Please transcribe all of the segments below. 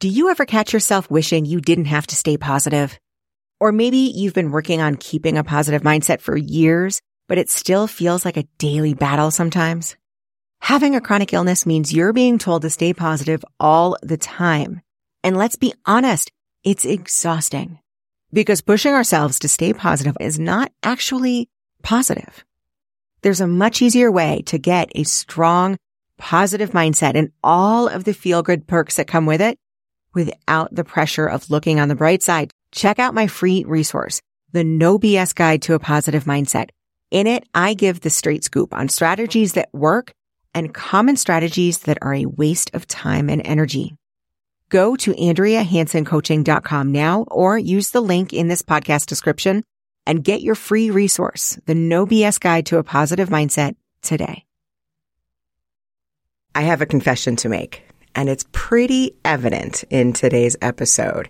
Do you ever catch yourself wishing you didn't have to stay positive? Or maybe you've been working on keeping a positive mindset for years, but it still feels like a daily battle sometimes. Having a chronic illness means you're being told to stay positive all the time. And let's be honest, it's exhausting because pushing ourselves to stay positive is not actually positive. There's a much easier way to get a strong, positive mindset and all of the feel good perks that come with it without the pressure of looking on the bright side. Check out my free resource, the no BS guide to a positive mindset. In it, I give the straight scoop on strategies that work and common strategies that are a waste of time and energy. Go to AndreaHansonCoaching.com now or use the link in this podcast description and get your free resource, the no BS guide to a positive mindset today. I have a confession to make and it's pretty evident in today's episode.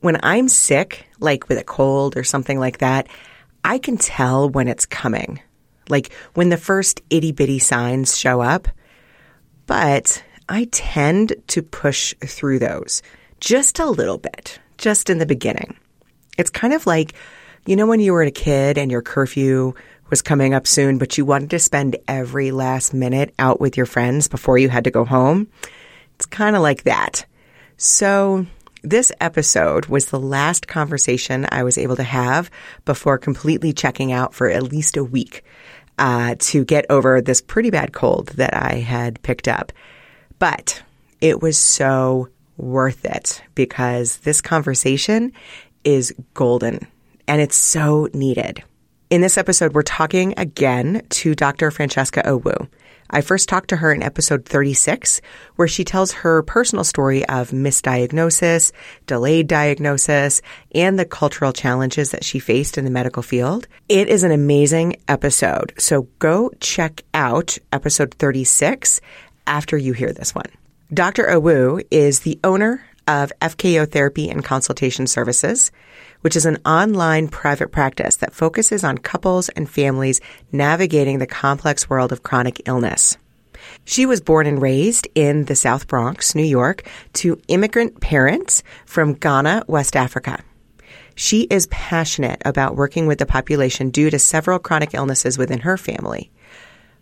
When I'm sick, like with a cold or something like that, I can tell when it's coming. Like when the first itty bitty signs show up. But I tend to push through those just a little bit, just in the beginning. It's kind of like, you know, when you were a kid and your curfew was coming up soon, but you wanted to spend every last minute out with your friends before you had to go home. It's kind of like that. So, this episode was the last conversation I was able to have before completely checking out for at least a week uh, to get over this pretty bad cold that I had picked up. But it was so worth it because this conversation is golden and it's so needed. In this episode, we're talking again to Dr. Francesca Owoo. I first talked to her in episode 36, where she tells her personal story of misdiagnosis, delayed diagnosis, and the cultural challenges that she faced in the medical field. It is an amazing episode. So go check out episode 36 after you hear this one. Dr. Owoo is the owner of FKO Therapy and Consultation Services which is an online private practice that focuses on couples and families navigating the complex world of chronic illness. She was born and raised in the South Bronx, New York, to immigrant parents from Ghana, West Africa. She is passionate about working with the population due to several chronic illnesses within her family.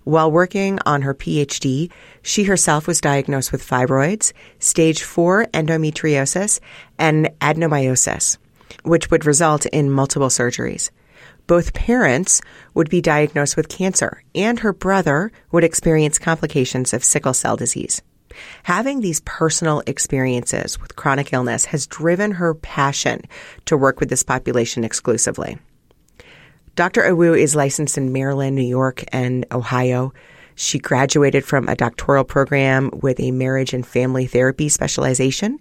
While working on her PhD, she herself was diagnosed with fibroids, stage 4 endometriosis, and adenomyosis which would result in multiple surgeries. Both parents would be diagnosed with cancer, and her brother would experience complications of sickle cell disease. Having these personal experiences with chronic illness has driven her passion to work with this population exclusively. Dr. Owoo is licensed in Maryland, New York, and Ohio. She graduated from a doctoral program with a marriage and family therapy specialization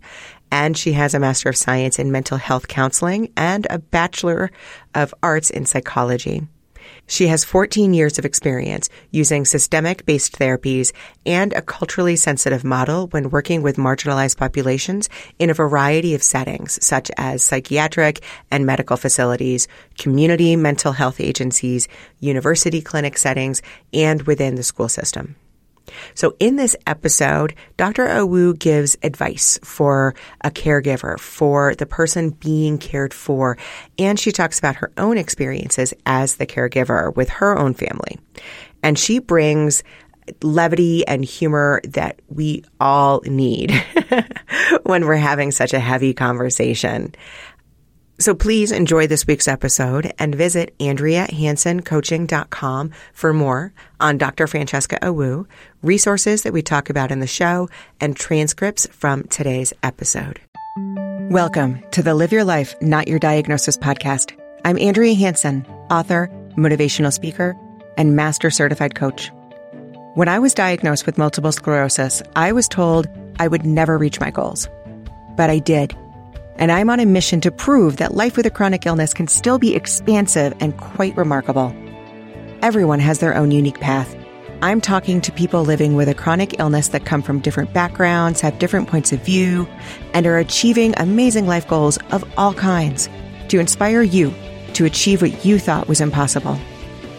and she has a Master of Science in Mental Health Counseling and a Bachelor of Arts in Psychology. She has 14 years of experience using systemic based therapies and a culturally sensitive model when working with marginalized populations in a variety of settings, such as psychiatric and medical facilities, community mental health agencies, university clinic settings, and within the school system. So in this episode, Dr. Owoo gives advice for a caregiver, for the person being cared for, and she talks about her own experiences as the caregiver with her own family. And she brings levity and humor that we all need when we're having such a heavy conversation. So please enjoy this week's episode and visit AndreaHansonCoaching.com for more on Dr. Francesca Owoo, resources that we talk about in the show, and transcripts from today's episode. Welcome to the Live Your Life, Not Your Diagnosis podcast. I'm Andrea Hanson, author, motivational speaker, and master certified coach. When I was diagnosed with multiple sclerosis, I was told I would never reach my goals. But I did and I'm on a mission to prove that life with a chronic illness can still be expansive and quite remarkable. Everyone has their own unique path. I'm talking to people living with a chronic illness that come from different backgrounds, have different points of view, and are achieving amazing life goals of all kinds to inspire you to achieve what you thought was impossible.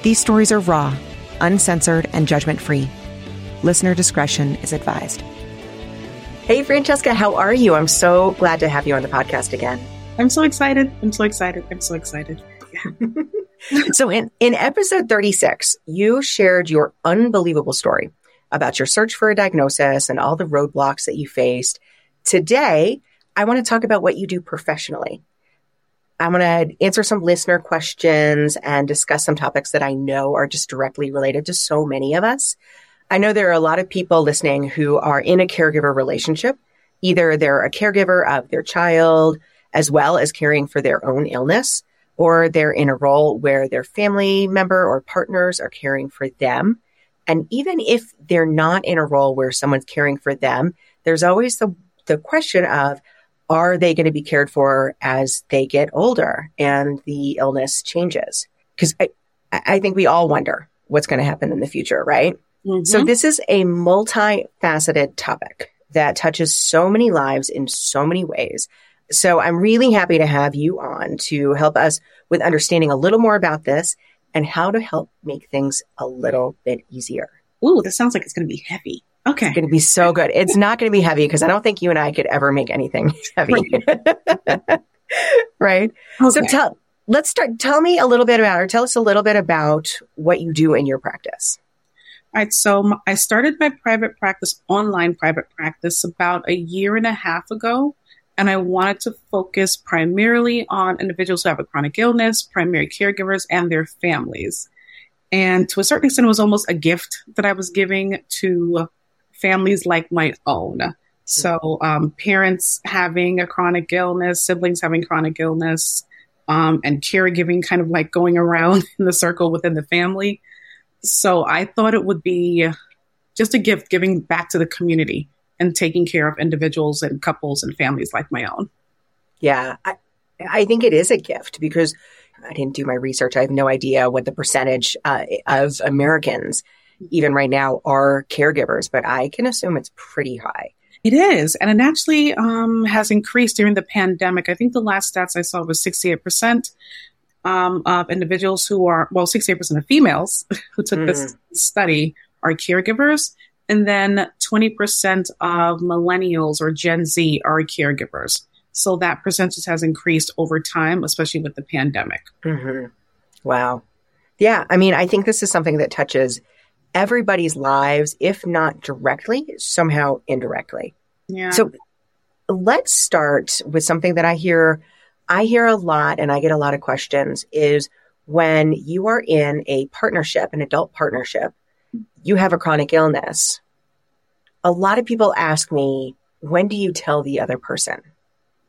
These stories are raw, uncensored, and judgment free. Listener discretion is advised. Hey, Francesca, how are you? I'm so glad to have you on the podcast again. I'm so excited. I'm so excited. I'm so excited. so, in, in episode 36, you shared your unbelievable story about your search for a diagnosis and all the roadblocks that you faced. Today, I want to talk about what you do professionally. I'm going to answer some listener questions and discuss some topics that I know are just directly related to so many of us. I know there are a lot of people listening who are in a caregiver relationship. Either they're a caregiver of their child as well as caring for their own illness, or they're in a role where their family member or partners are caring for them. And even if they're not in a role where someone's caring for them, there's always the, the question of, are they going to be cared for as they get older and the illness changes? Because I, I think we all wonder what's going to happen in the future, right? Mm-hmm. So this is a multifaceted topic that touches so many lives in so many ways. So I'm really happy to have you on to help us with understanding a little more about this and how to help make things a little bit easier. Ooh, this sounds like it's going to be heavy. Okay. It's going to be so good. It's not going to be heavy because I don't think you and I could ever make anything heavy. Right. right? Okay. So tell, let's start. Tell me a little bit about, or tell us a little bit about what you do in your practice. Right. So I started my private practice, online private practice, about a year and a half ago and I wanted to focus primarily on individuals who have a chronic illness, primary caregivers, and their families. And to a certain extent, it was almost a gift that I was giving to families like my own. So, um, parents having a chronic illness, siblings having chronic illness, um, and caregiving kind of like going around in the circle within the family. So, I thought it would be just a gift giving back to the community and taking care of individuals and couples and families like my own. Yeah, I, I think it is a gift because I didn't do my research. I have no idea what the percentage uh, of Americans, even right now, are caregivers, but I can assume it's pretty high. It is. And it actually um, has increased during the pandemic. I think the last stats I saw was 68% um, of individuals who are, well, 68% of females who took mm. this study are caregivers. And then 20% of millennials or Gen Z are caregivers. So that percentage has increased over time, especially with the pandemic. Mm-hmm. Wow. Yeah. I mean, I think this is something that touches everybody's lives, if not directly, somehow indirectly. Yeah. So let's start with something that I hear, I hear a lot and I get a lot of questions is when you are in a partnership, an adult partnership, you have a chronic illness. A lot of people ask me, when do you tell the other person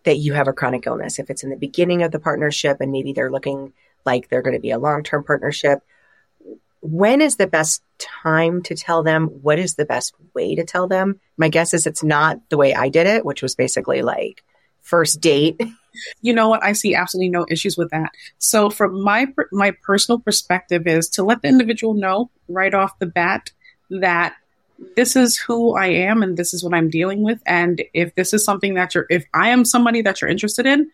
that you have a chronic illness? If it's in the beginning of the partnership and maybe they're looking like they're going to be a long term partnership, when is the best time to tell them? What is the best way to tell them? My guess is it's not the way I did it, which was basically like first date. You know what? I see absolutely no issues with that. So, from my my personal perspective, is to let the individual know right off the bat that this is who I am and this is what I'm dealing with. And if this is something that you're, if I am somebody that you're interested in,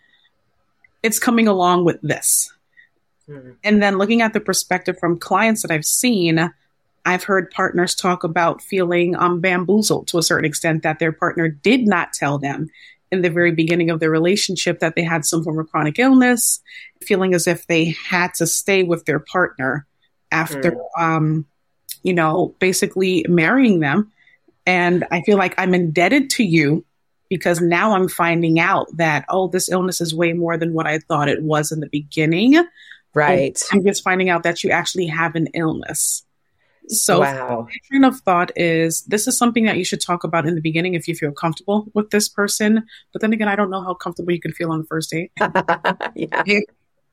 it's coming along with this. Mm-hmm. And then looking at the perspective from clients that I've seen, I've heard partners talk about feeling um, bamboozled to a certain extent that their partner did not tell them in the very beginning of their relationship that they had some form of chronic illness, feeling as if they had to stay with their partner after, mm. um, you know, basically marrying them. And I feel like I'm indebted to you because now I'm finding out that, oh, this illness is way more than what I thought it was in the beginning. Right. And I'm just finding out that you actually have an illness. So, wow. train of thought is this is something that you should talk about in the beginning if you feel comfortable with this person. But then again, I don't know how comfortable you can feel on the first date. yeah.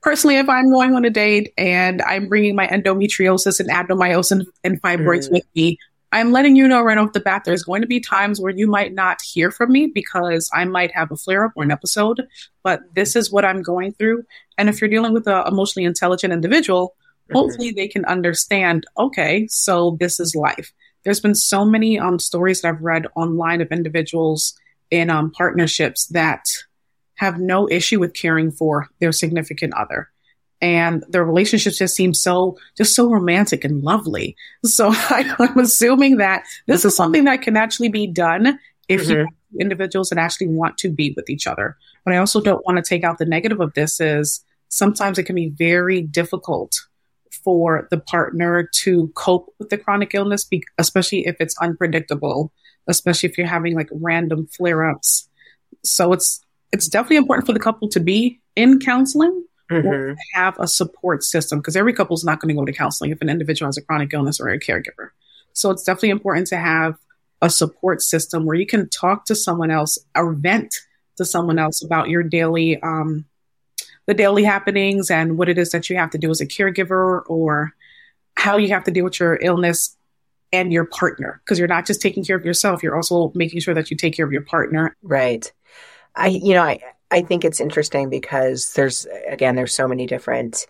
personally, if I'm going on a date and I'm bringing my endometriosis and adenomyosis and, fibroids mm. with me, I'm letting you know right off the bat there's going to be times where you might not hear from me because I might have a flare up or an episode, but this is what I'm going through. And if you're dealing with an emotionally intelligent individual. Hopefully they can understand, okay, so this is life. There's been so many um, stories that I've read online of individuals in um, partnerships that have no issue with caring for their significant other. And their relationships just seem so, just so romantic and lovely. So I, am assuming that this is something that can actually be done if mm-hmm. you individuals that actually want to be with each other. But I also don't want to take out the negative of this is sometimes it can be very difficult for the partner to cope with the chronic illness, especially if it's unpredictable, especially if you're having like random flare ups. So it's it's definitely important for the couple to be in counseling mm-hmm. or have a support system because every couple is not going to go to counseling if an individual has a chronic illness or a caregiver. So it's definitely important to have a support system where you can talk to someone else or vent to someone else about your daily um, the daily happenings and what it is that you have to do as a caregiver or how you have to deal with your illness and your partner. Because you're not just taking care of yourself you're also making sure that you take care of your partner. Right. I you know i i think it's interesting because there's again there's so many different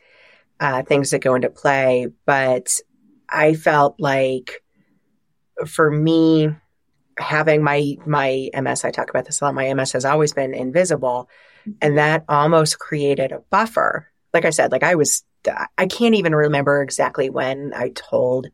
uh, things that go into play but i felt like for me having my my ms i talk about this a lot my ms has always been invisible and that almost created a buffer. Like I said, like I was, I can't even remember exactly when I told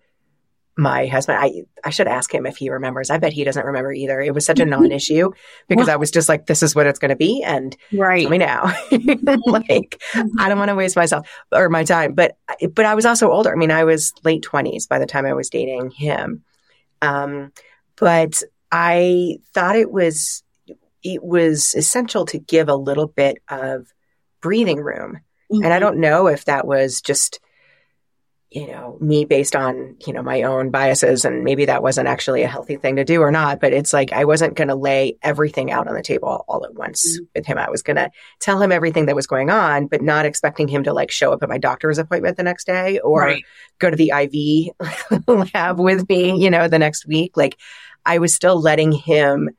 my husband. I I should ask him if he remembers. I bet he doesn't remember either. It was such a non-issue because I was just like, this is what it's going to be, and right. tell me now. like I don't want to waste myself or my time. But but I was also older. I mean, I was late twenties by the time I was dating him. Um, but I thought it was it was essential to give a little bit of breathing room. Mm-hmm. And I mm-hmm. don't know if that was just, you know, me based on, you know, my own biases and maybe that wasn't actually a healthy thing to do or not, but it's like I wasn't going to lay everything out on the table all at once mm-hmm. with him. I was going to tell him everything that was going on, but not expecting him to like show up at my doctor's appointment the next day or right. go to the IV lab with me, you know, the next week. Like I was still letting him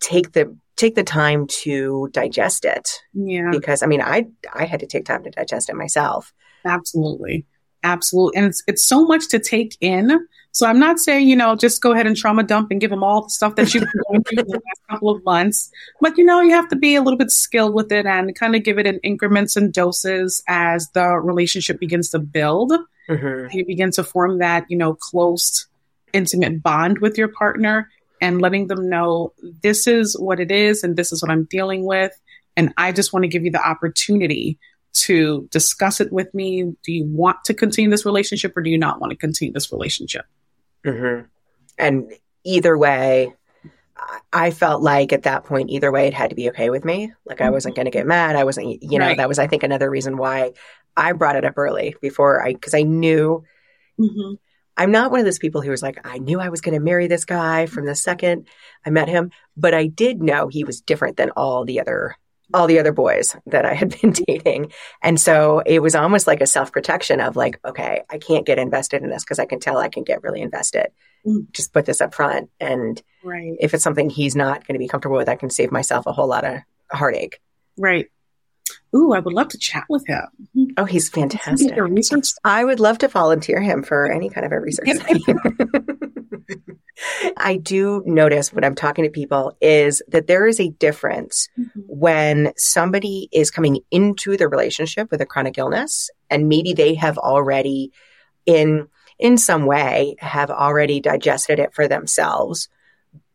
take the take the time to digest it. Yeah. Because I mean, I I had to take time to digest it myself. Absolutely. Absolutely. And it's, it's so much to take in. So I'm not saying, you know, just go ahead and trauma dump and give them all the stuff that you've been going through the last couple of months. But, you know, you have to be a little bit skilled with it and kind of give it in increments and doses as the relationship begins to build. Mm-hmm. You begin to form that, you know, close, intimate bond with your partner and letting them know this is what it is and this is what I'm dealing with. And I just want to give you the opportunity to discuss it with me. Do you want to continue this relationship or do you not want to continue this relationship? Mm-hmm. And either way, I felt like at that point, either way, it had to be okay with me. Like I wasn't going to get mad. I wasn't, you know, right. that was, I think, another reason why I brought it up early before I, because I knew mm-hmm. I'm not one of those people who was like, I knew I was going to marry this guy from the second I met him, but I did know he was different than all the other all the other boys that I had been dating. And so it was almost like a self-protection of like, okay, I can't get invested in this because I can tell I can get really invested. Mm. Just put this up front. And right. if it's something he's not going to be comfortable with, I can save myself a whole lot of heartache. Right. Ooh, I would love to chat with him. Oh, he's fantastic. Research. I would love to volunteer him for any kind of a research I do notice when I'm talking to people is that there is a difference mm-hmm. when somebody is coming into the relationship with a chronic illness and maybe they have already in in some way have already digested it for themselves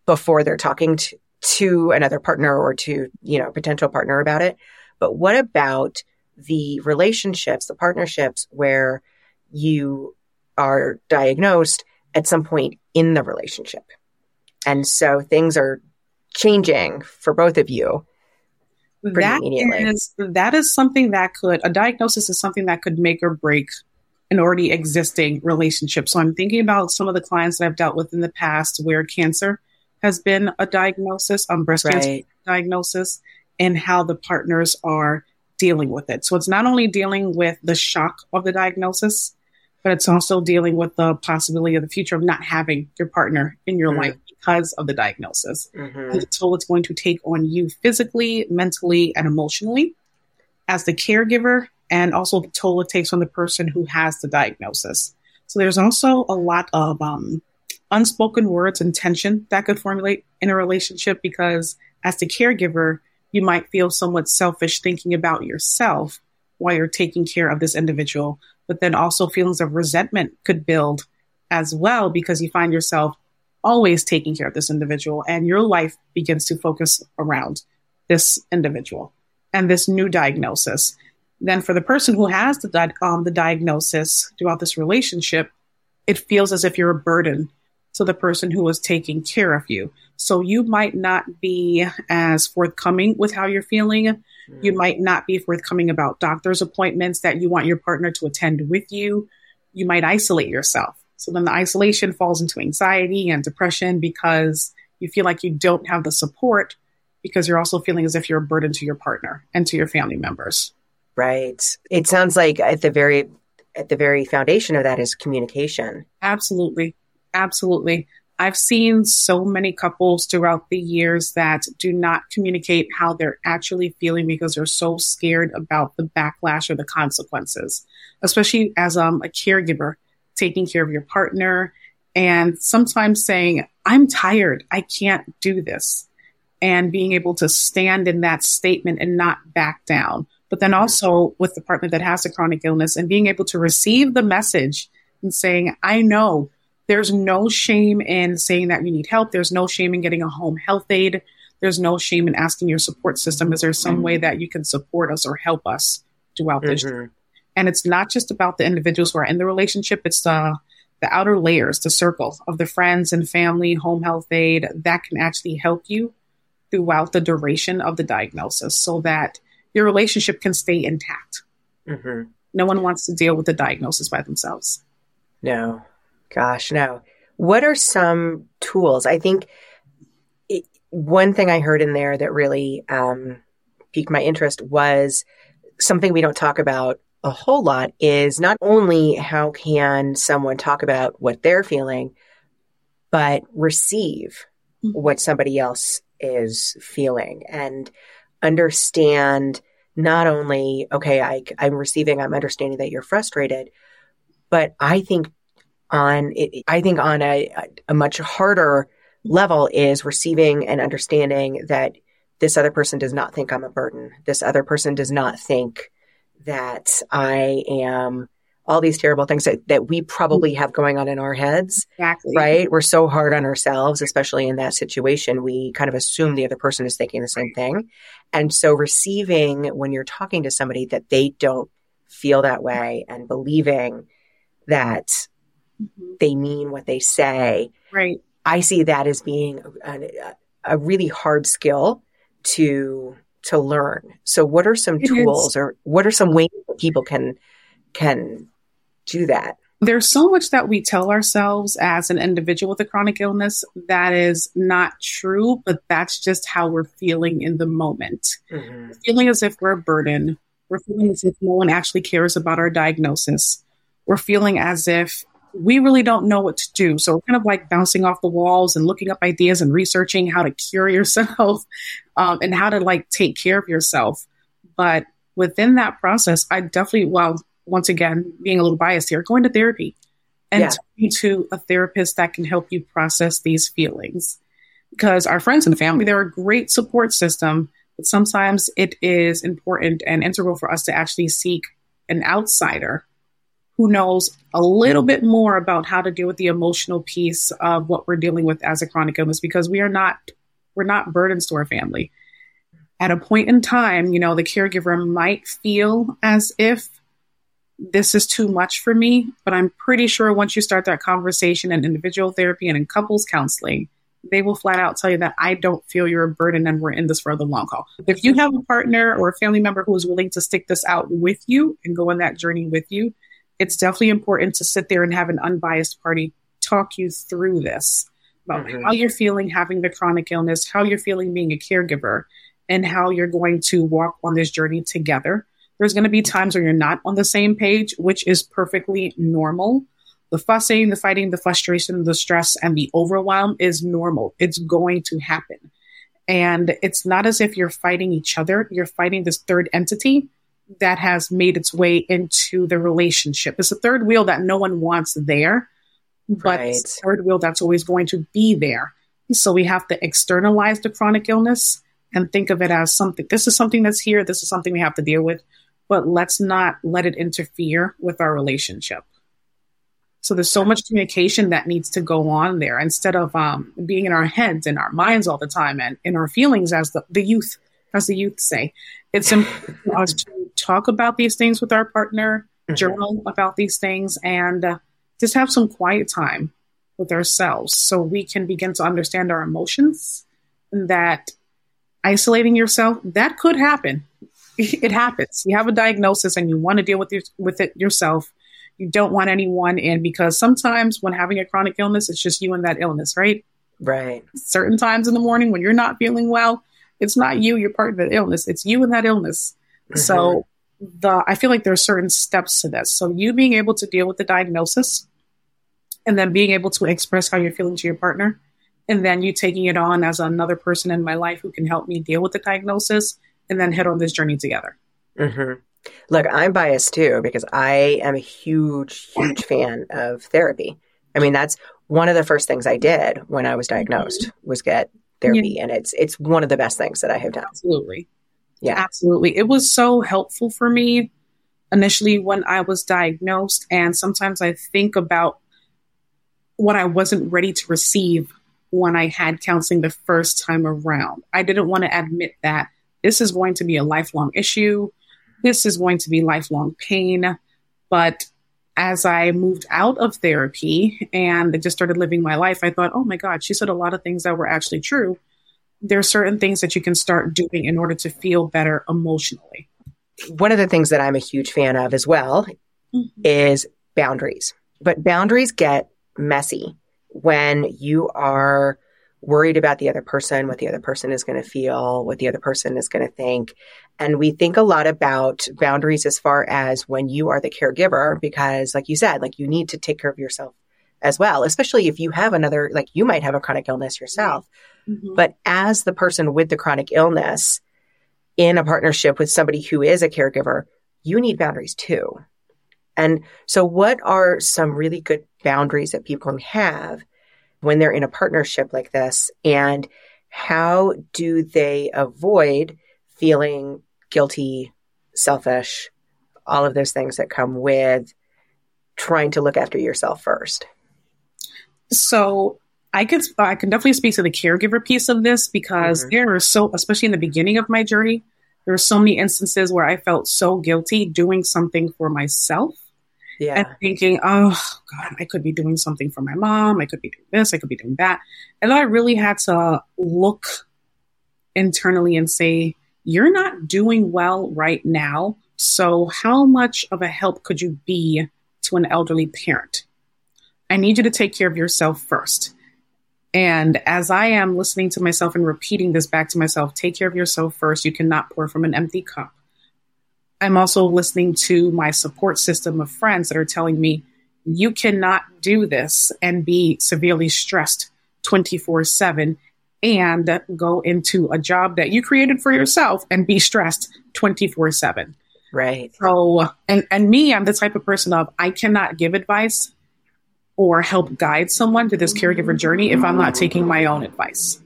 before they're talking to, to another partner or to, you know, potential partner about it but what about the relationships, the partnerships where you are diagnosed at some point in the relationship? And so things are changing for both of you. That is, that is something that could, a diagnosis is something that could make or break an already existing relationship. So I'm thinking about some of the clients that I've dealt with in the past where cancer has been a diagnosis, um, breast right. cancer diagnosis, and how the partners are dealing with it. So it's not only dealing with the shock of the diagnosis, but it's also dealing with the possibility of the future of not having your partner in your mm-hmm. life because of the diagnosis. Mm-hmm. The toll it's going to take on you physically, mentally, and emotionally as the caregiver, and also the toll it takes on the person who has the diagnosis. So there's also a lot of um, unspoken words and tension that could formulate in a relationship because as the caregiver, you might feel somewhat selfish thinking about yourself while you're taking care of this individual. But then also feelings of resentment could build as well because you find yourself always taking care of this individual, and your life begins to focus around this individual and this new diagnosis. Then, for the person who has the, di- um, the diagnosis throughout this relationship, it feels as if you're a burden to the person who is taking care of you. So you might not be as forthcoming with how you're feeling. Mm. You might not be forthcoming about doctor's appointments that you want your partner to attend with you. You might isolate yourself. So then the isolation falls into anxiety and depression because you feel like you don't have the support because you're also feeling as if you're a burden to your partner and to your family members. Right. It sounds like at the very at the very foundation of that is communication. Absolutely. Absolutely. I've seen so many couples throughout the years that do not communicate how they're actually feeling because they're so scared about the backlash or the consequences, especially as um, a caregiver, taking care of your partner and sometimes saying, I'm tired. I can't do this. And being able to stand in that statement and not back down. But then also with the partner that has a chronic illness and being able to receive the message and saying, I know there's no shame in saying that you need help. There's no shame in getting a home health aide. There's no shame in asking your support system, is there some way that you can support us or help us throughout this? Mm-hmm. And it's not just about the individuals who are in the relationship, it's the the outer layers, the circle of the friends and family, home health aide that can actually help you throughout the duration of the diagnosis so that your relationship can stay intact. Mm-hmm. No one wants to deal with the diagnosis by themselves. No, Gosh, no. What are some tools? I think it, one thing I heard in there that really um, piqued my interest was something we don't talk about a whole lot is not only how can someone talk about what they're feeling, but receive mm-hmm. what somebody else is feeling and understand not only, okay, I, I'm receiving, I'm understanding that you're frustrated, but I think on it, I think on a, a much harder level is receiving and understanding that this other person does not think I'm a burden. This other person does not think that I am all these terrible things that, that we probably have going on in our heads. Exactly. Right? We're so hard on ourselves, especially in that situation. We kind of assume the other person is thinking the same thing. And so receiving when you're talking to somebody that they don't feel that way and believing that mm-hmm. they mean what they say. Right. I see that as being a, a really hard skill to to learn. So what are some it tools is. or what are some ways that people can can do that? There's so much that we tell ourselves as an individual with a chronic illness that is not true, but that's just how we're feeling in the moment. Mm-hmm. Feeling as if we're a burden. We're feeling as if no one actually cares about our diagnosis. We're feeling as if we really don't know what to do. So we're kind of like bouncing off the walls and looking up ideas and researching how to cure yourself um, and how to like take care of yourself. But within that process, I definitely, well, once again, being a little biased here, going to therapy and yeah. talking to a therapist that can help you process these feelings. Because our friends and family, they're a great support system, but sometimes it is important and integral for us to actually seek an outsider who knows a little bit more about how to deal with the emotional piece of what we're dealing with as a chronic illness because we are not we're not burdens to our family. At a point in time, you know, the caregiver might feel as if this is too much for me, but I'm pretty sure once you start that conversation in individual therapy and in couples counseling, they will flat out tell you that I don't feel you're a burden and we're in this for the long haul. If you have a partner or a family member who is willing to stick this out with you and go on that journey with you, it's definitely important to sit there and have an unbiased party talk you through this about mm-hmm. how you're feeling having the chronic illness, how you're feeling being a caregiver, and how you're going to walk on this journey together. There's going to be times where you're not on the same page, which is perfectly normal. The fussing, the fighting, the frustration, the stress, and the overwhelm is normal. It's going to happen. And it's not as if you're fighting each other, you're fighting this third entity that has made its way into the relationship. It's a third wheel that no one wants there, but right. it's a third wheel that's always going to be there. So we have to externalize the chronic illness and think of it as something. This is something that's here. This is something we have to deal with, but let's not let it interfere with our relationship. So there's so much communication that needs to go on there instead of um, being in our heads and our minds all the time and in our feelings, as the, the youth, as the youth say. It's important for us to talk about these things with our partner, mm-hmm. journal about these things, and uh, just have some quiet time with ourselves so we can begin to understand our emotions. And that isolating yourself, that could happen. It happens. You have a diagnosis and you want to deal with your, with it yourself you don't want anyone in because sometimes when having a chronic illness, it's just you and that illness, right? Right. Certain times in the morning when you're not feeling well, it's not you, you're part of the illness. It's you and that illness. Mm-hmm. So the I feel like there are certain steps to this. So you being able to deal with the diagnosis and then being able to express how you're feeling to your partner and then you taking it on as another person in my life who can help me deal with the diagnosis and then head on this journey together. Mm-hmm. Look, I'm biased too because I am a huge, huge fan of therapy. I mean, that's one of the first things I did when I was diagnosed was get therapy, yeah. and it's it's one of the best things that I have done. Absolutely, yeah, absolutely. It was so helpful for me initially when I was diagnosed, and sometimes I think about what I wasn't ready to receive when I had counseling the first time around. I didn't want to admit that this is going to be a lifelong issue this is going to be lifelong pain. But as I moved out of therapy and just started living my life, I thought, oh my God, she said a lot of things that were actually true. There are certain things that you can start doing in order to feel better emotionally. One of the things that I'm a huge fan of as well mm-hmm. is boundaries. But boundaries get messy when you are worried about the other person, what the other person is going to feel, what the other person is going to think. And we think a lot about boundaries as far as when you are the caregiver, because like you said, like you need to take care of yourself as well, especially if you have another, like you might have a chronic illness yourself. Mm-hmm. Mm-hmm. But as the person with the chronic illness in a partnership with somebody who is a caregiver, you need boundaries too. And so what are some really good boundaries that people can have when they're in a partnership like this? And how do they avoid feeling guilty, selfish, all of those things that come with trying to look after yourself first? So I could I can definitely speak to the caregiver piece of this because mm-hmm. there are so especially in the beginning of my journey, there were so many instances where I felt so guilty doing something for myself yeah. and thinking, oh God, I could be doing something for my mom. I could be doing this. I could be doing that. And I really had to look internally and say, you're not doing well right now. So how much of a help could you be to an elderly parent? I need you to take care of yourself first. And as I am listening to myself and repeating this back to myself, take care of yourself first. You cannot pour from an empty cup. I'm also listening to my support system of friends that are telling me, you cannot do this and be severely stressed 24 7 and go into a job that you created for yourself and be stressed 24 7. Right. So, and, and me, I'm the type of person of I cannot give advice or help guide someone to this caregiver journey if I'm not taking my own advice.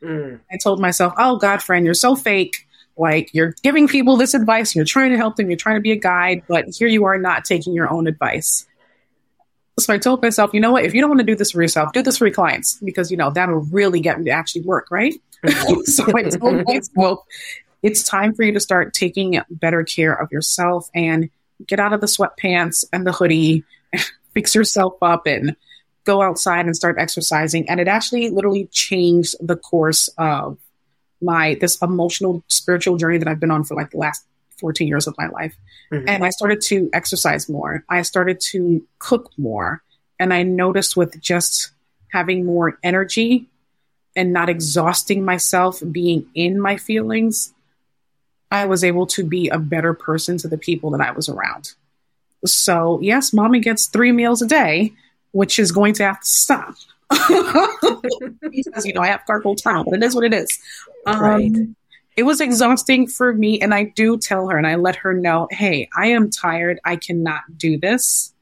Mm. I told myself, oh, God, friend, you're so fake. Like you're giving people this advice, you're trying to help them, you're trying to be a guide, but here you are not taking your own advice. So I told myself, you know what? If you don't want to do this for yourself, do this for your clients because you know that'll really get me to actually work, right? so I told myself, well, it's time for you to start taking better care of yourself and get out of the sweatpants and the hoodie, fix yourself up, and go outside and start exercising. And it actually literally changed the course of my this emotional spiritual journey that I've been on for like the last 14 years of my life. Mm-hmm. And I started to exercise more. I started to cook more. And I noticed with just having more energy and not exhausting myself being in my feelings, I was able to be a better person to the people that I was around. So, yes, mommy gets three meals a day, which is going to have to stop. because, you know, I have carpal tunnel, but it is what it is. Um, right it was exhausting for me. And I do tell her and I let her know, hey, I am tired. I cannot do this.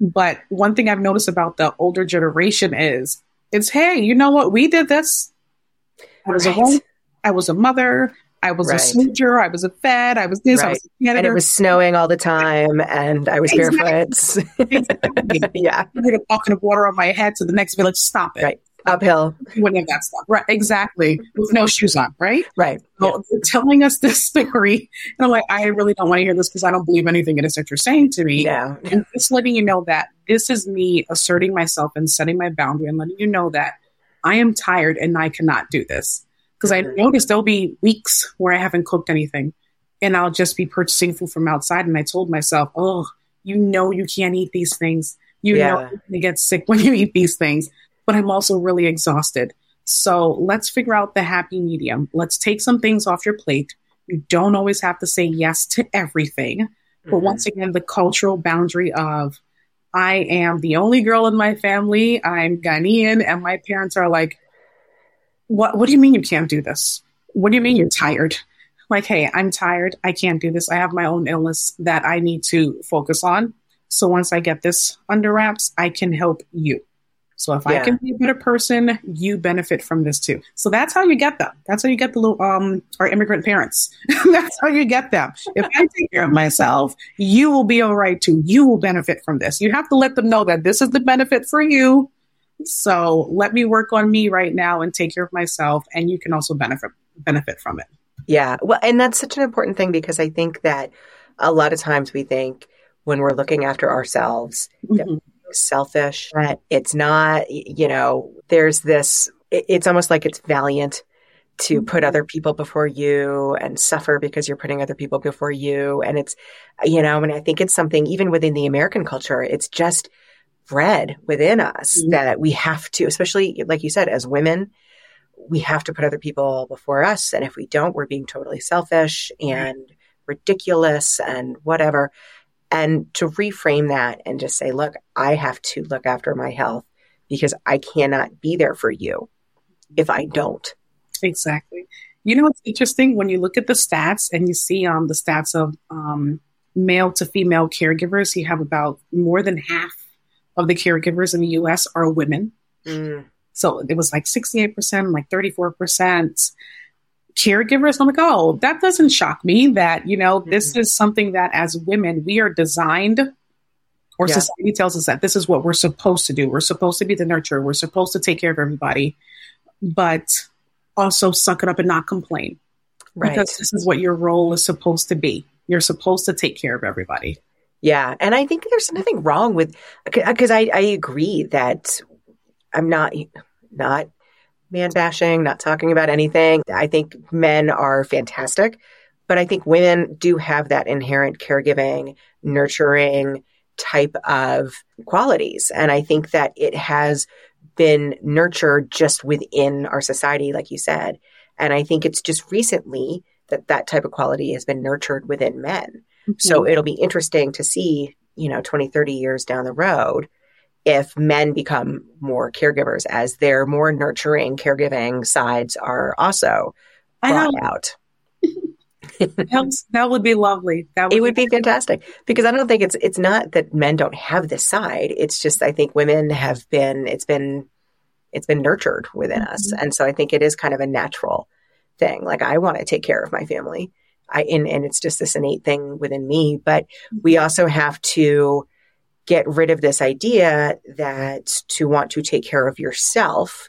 But one thing I've noticed about the older generation is it's, hey, you know what? We did this. I was right. a woman. I was a mother. I was Right. a soldier. I was a fed. I was this. I was a janitor. And it was snowing all the time, and I was Exactly. barefoot. Exactly. yeah, going to walk in the water on my head to the next village. Stop it. Right. uphill. You wouldn't have that stuff. Right. Exactly. With no shoes on. Right. Right. So they're telling us this story. And I'm like, I really don't want to hear this because I don't believe anything it is that you're saying to me. Yeah. And just letting you know that this is me asserting myself and setting my boundary and letting you know that I am tired and I cannot do this. Because I noticed there'll be weeks where I haven't cooked anything and I'll just be purchasing food from outside. And I told myself, oh, you know, you can't eat these things. You know, you're going to get sick when you eat these things. But I'm also really exhausted. So let's figure out the happy medium. Let's take some things off your plate. You don't always have to say yes to everything. But Mhm. once again, the cultural boundary of I am the only girl in my family, I'm Ghanaian, and my parents are like, What what do you mean you can't do this? What do you mean you're tired? Like, hey, I'm tired. I can't do this. I have my own illness that I need to focus on. So once I get this under wraps, I can help you. So if I can be a better person, you benefit from this too. So that's how you get them. That's how you get the little um our immigrant parents. that's how you get them. If I take care of myself, you will be all right too. You will benefit from this. You have to let them know that this is the benefit for you. So let me work on me right now and take care of myself, and you can also benefit benefit from it. Yeah. Well, and that's such an important thing because I think that a lot of times we think when we're looking after ourselves, that Mhm. we're selfish, that it's not, you know, there's this, it's almost like it's valiant to put other people before you and suffer because you're putting other people before you. And it's, you know, and I think it's something even within the American culture, it's just bred within us Mhm. that we have to, especially like you said, as women, we have to put other people before us. And if we don't, we're being totally selfish and ridiculous and whatever. And to reframe that and just say, look, I have to look after my health because I cannot be there for you if I don't. Exactly. You know what's interesting when you look at the stats and you see um the stats of um male to female caregivers, you have about more than half of the caregivers in the US are women. Mm. So it was like 68%, like 34% caregivers. I'm like, oh, that doesn't shock me that, you know, this is something that as women, we are designed or Yeah. society tells us that this is what we're supposed to do. We're supposed to be the nurturer. We're supposed to take care of everybody, but also suck it up and not complain Right. because this is what your role is supposed to be. You're supposed to take care of everybody. Yeah, and I think there's nothing wrong with because uh, I, I agree that I'm not not man bashing, not talking about anything. I think men are fantastic, but I think women do have that inherent caregiving, nurturing type of qualities, and I think that it has been nurtured just within our society, like you said, and I think it's just recently that that type of quality has been nurtured within men. So mm-hmm. it'll be interesting to see, you know, 20, 30 years down the road if men become more caregivers as their more nurturing, caregiving sides are also brought out. that, that would be lovely. That would It would be fantastic because I don't think it's it's not that men don't have this side. It's just I think women have been it's been it's been nurtured within us, mm-hmm. and so I think it is kind of a natural thing. Like I want to take care of my family, I and, and it's just this innate thing within me. But mm-hmm. we also have to get rid of this idea that to want to take care of yourself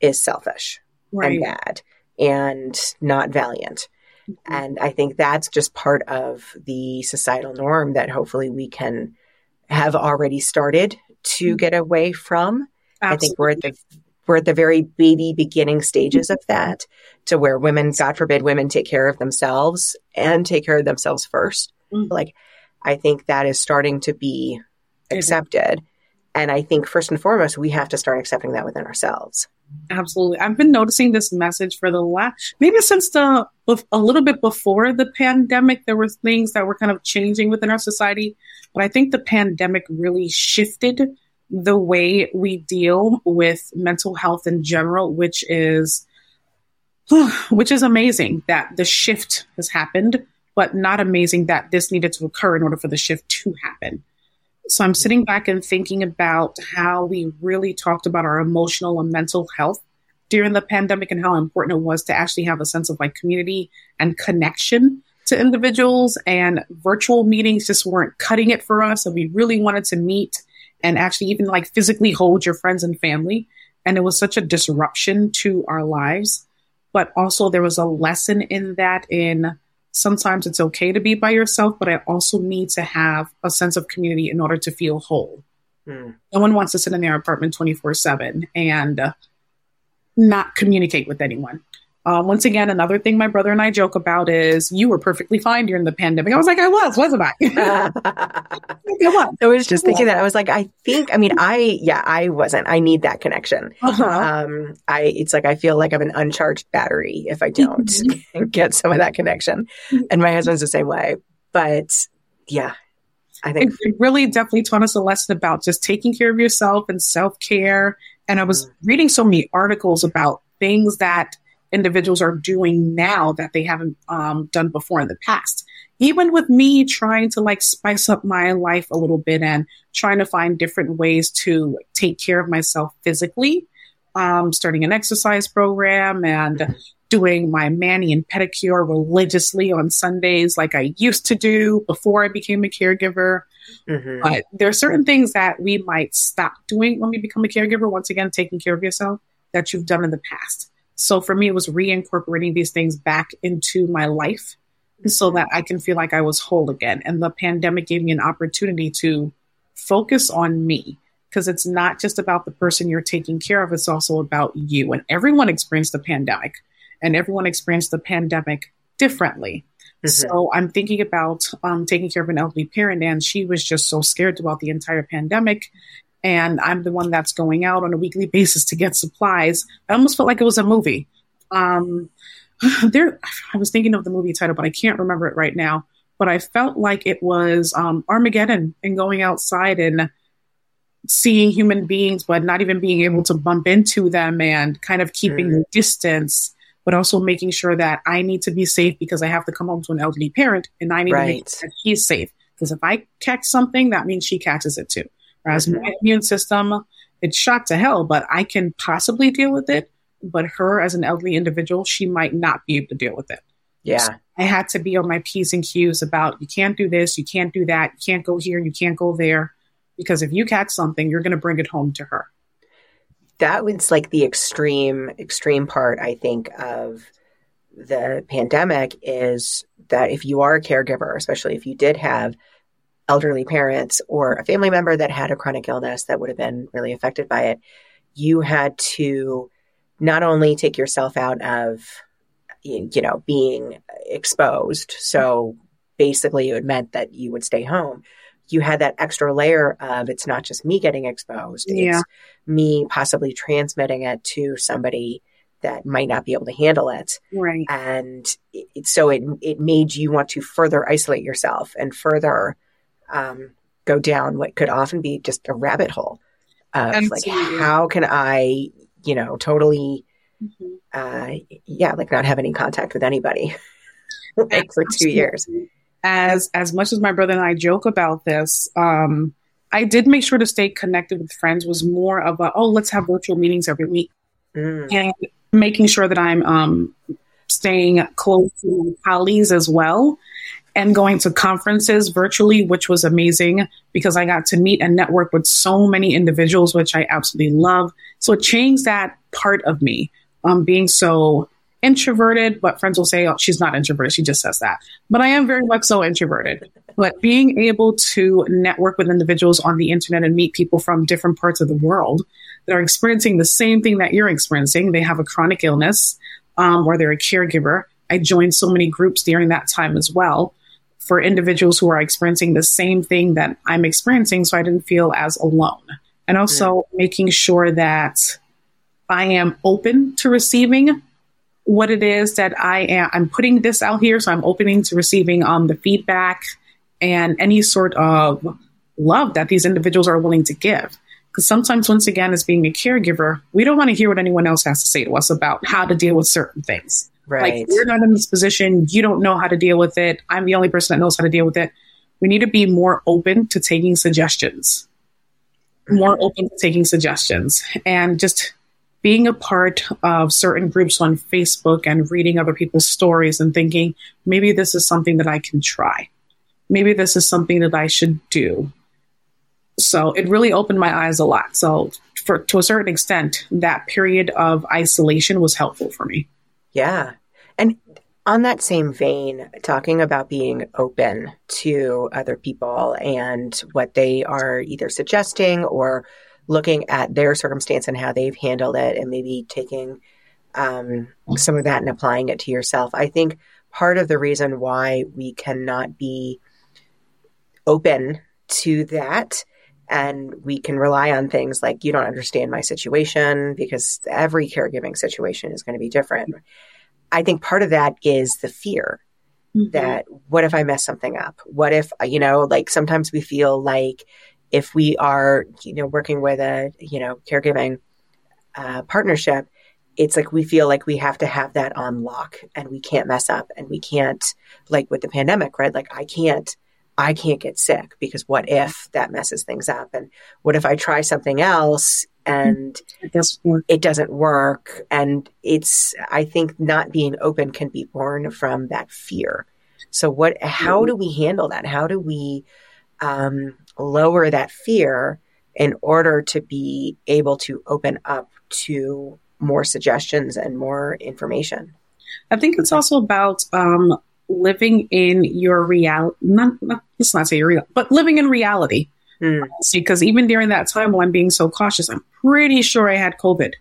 is selfish right. and bad and not valiant. Mm-hmm. And I think that's just part of the societal norm that hopefully we can have already started to mm-hmm. get away from. I think we're at the we're at the very baby beginning stages of that to where women, God forbid, women take care of themselves and take care of themselves 1st Mhm. Like I think that is starting to be accepted. And I think first and foremost, we have to start accepting that within ourselves. Absolutely. I've been noticing this message for the last, maybe since the, a little bit before the pandemic, there were things that were kind of changing within our society. But I think the pandemic really shifted the way we deal with mental health in general, which is, which is amazing that the shift has happened, but not amazing that this needed to occur in order for the shift to happen. So I'm sitting back and thinking about how we really talked about our emotional and mental health during the pandemic and how important it was to actually have a sense of like community and connection to individuals and virtual meetings just weren't cutting it for us and we really wanted to meet and actually even like physically hold your friends and family. And it was such a disruption to our lives. But also there was a lesson in that in sometimes it's okay to be by yourself but i also need to have a sense of community in order to feel whole. Mm. no one wants to sit in their apartment 24 7 and uh, not communicate with anyone uh, once again, another thing my brother and I joke about is you were perfectly fine during the pandemic. I was like, I was, wasn't I? I was. I was just thinking that. I was like, I think, I mean, I, yeah, I wasn't. I need that connection. Uh-huh. Um, I, it's like, I feel like I'm an uncharged battery if I don't get some of that connection. And my husband's the same way. But yeah, I think it really definitely taught us a lesson about just taking care of yourself and self care. And I was mm. reading so many articles about things that individuals are doing now that they haven't um, done before in the past. Even with me trying to like spice up my life a little bit and trying to find different ways to take care of myself physically, um, starting an exercise program and doing my mani and pedicure religiously on Sundays like I used to do before I became a caregiver. Mm-hmm. But there are certain things that we might stop doing when we become a caregiver. Once again, taking care of yourself that you've done in the past. So for me, it was reincorporating these things back into my life so that I can feel like I was whole again. And the pandemic gave me an opportunity to focus on me because it's not just about the person you're taking care of, it's also about you. And everyone experienced the pandemic and everyone experienced the pandemic differently. Mm-hmm. So I'm thinking about um, taking care of an elderly parent, and she was just so scared throughout the entire pandemic and I'm the one that's going out on a weekly basis to get supplies. I almost felt like it was a movie. Um, there, I was thinking of the movie title, but I can't remember it right now. But I felt like it was um, Armageddon and going outside and seeing human beings, but not even being able to bump into them and kind of keeping mm. the distance, but also making sure that I need to be safe because I have to come home to an elderly parent and I need right. to make sure that he's safe. Because if I catch something, that means she catches it too. Whereas my immune system, it's shot to hell, but I can possibly deal with it. But her, as an elderly individual, she might not be able to deal with it. Yeah. So I had to be on my P's and Q's about you can't do this, you can't do that, you can't go here, you can't go there. Because if you catch something, you're going to bring it home to her. That was like the extreme, extreme part, I think, of the pandemic is that if you are a caregiver, especially if you did have elderly parents or a family member that had a chronic illness that would have been really affected by it, you had to not only take yourself out of, you know, being exposed. So basically, it meant that you would stay home. You had that extra layer of it's not just me getting exposed, yeah. it's me possibly transmitting it to somebody that might not be able to handle it. Right. And it, so it, it made you want to further isolate yourself and further um, go down what could often be just a rabbit hole of Absolutely. like how can I, you know, totally, mm-hmm. uh, yeah, like not have any contact with anybody like for two years. As as much as my brother and I joke about this, um, I did make sure to stay connected with friends. Was more of a oh, let's have virtual meetings every week, mm. and making sure that I'm um, staying close to my colleagues as well and going to conferences virtually, which was amazing because I got to meet and network with so many individuals, which I absolutely love. So it changed that part of me, um, being so introverted, but friends will say, oh, she's not introverted. She just says that. But I am very much so introverted. But being able to network with individuals on the internet and meet people from different parts of the world that are experiencing the same thing that you're experiencing, they have a chronic illness um, or they're a caregiver. I joined so many groups during that time as well for individuals who are experiencing the same thing that I'm experiencing so I didn't feel as alone. And also mm. making sure that I am open to receiving what it is that I am. I'm putting this out here, so I'm opening to receiving um, the feedback and any sort of love that these individuals are willing to give. Because sometimes, once again, as being a caregiver, we don't want to hear what anyone else has to say to us about how to deal with certain things. Right. Like we're not in this position. You don't know how to deal with it. I'm the only person that knows how to deal with it. We need to be more open to taking suggestions. Mm-hmm. More open to taking suggestions and just being a part of certain groups on Facebook and reading other people's stories and thinking, maybe this is something that I can try. Maybe this is something that I should do. So it really opened my eyes a lot. So for to a certain extent, that period of isolation was helpful for me. Yeah. And on that same vein, talking about being open to other people and what they are either suggesting or looking at their circumstance and how they've handled it and maybe taking um, some of that and applying it to yourself. I think part of the reason why we cannot be open to that and we can rely on things like you don't understand my situation because every caregiving situation is going to be different. I think part of that is the fear mm-hmm. that what if I mess something up? What if, you know, like sometimes we feel like if we are, you know, working with a, you know, caregiving uh, partnership, it's like we feel like we have to have that on lock and we can't mess up and we can't, like with the pandemic, right? Like I can't, I can't get sick because what if that messes things up? And what if I try something else and it doesn't work? It doesn't work. And it's, I think not being open can be born from that fear. So what, how do we handle that? How do we, um, lower that fear in order to be able to open up to more suggestions and more information. I think it's also about um, living in your reality. Not, not, let's not say your real, but living in reality. Mm. See, because even during that time while I'm being so cautious, I'm pretty sure I had COVID.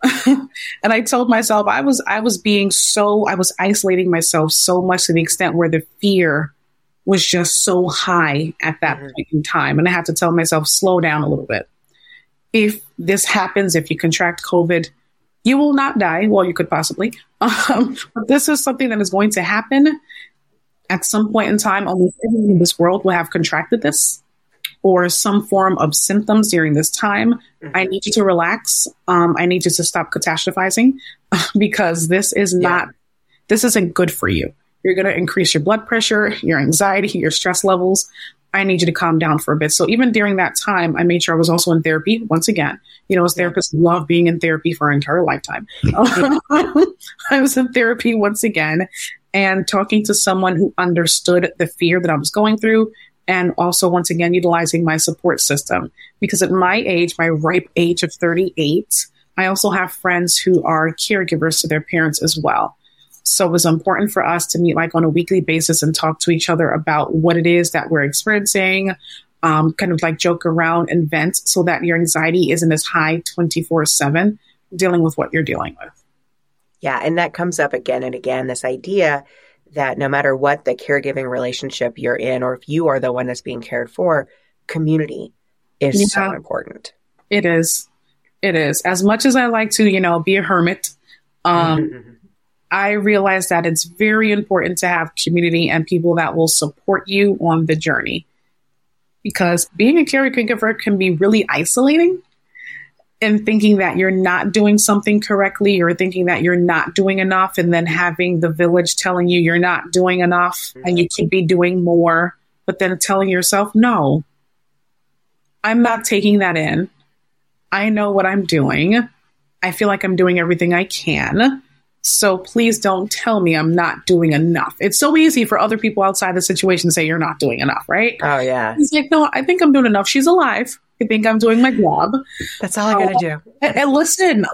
and I told myself I was I was being so I was isolating myself so much to the extent where the fear was just so high at that mm-hmm. point in time. And I had to tell myself, slow down a little bit. If this happens, if you contract COVID, you will not die. Well, you could possibly. Um, but this is something that is going to happen at some point in time. Almost everyone in this world will have contracted this or some form of symptoms during this time. Mm-hmm. I need you to relax. Um, I need you to stop catastrophizing because this is yeah. not, this isn't good for you. You're going to increase your blood pressure, your anxiety, your stress levels. I need you to calm down for a bit. So even during that time, I made sure I was also in therapy. Once again, you know, as therapists love being in therapy for our entire lifetime. I was in therapy once again and talking to someone who understood the fear that I was going through. And also, once again, utilizing my support system because at my age, my ripe age of 38, I also have friends who are caregivers to their parents as well. So it was important for us to meet like on a weekly basis and talk to each other about what it is that we're experiencing, um, kind of like joke around and vent so that your anxiety isn't as high 24 7 dealing with what you're dealing with. Yeah. And that comes up again and again this idea that no matter what the caregiving relationship you're in, or if you are the one that's being cared for, community is yeah, so important. It is. It is. As much as I like to, you know, be a hermit, um, mm-hmm. I realize that it's very important to have community and people that will support you on the journey. Because being a caregiver can be really isolating and thinking that you're not doing something correctly or thinking that you're not doing enough and then having the village telling you you're not doing enough and you could be doing more, but then telling yourself, no, I'm not taking that in. I know what I'm doing. I feel like I'm doing everything I can. So please don't tell me I'm not doing enough. It's so easy for other people outside the situation to say you're not doing enough, right? Oh yeah. He's like, no, I think I'm doing enough. She's alive. I think I'm doing my job. That's all I gotta uh, do. And, and listen,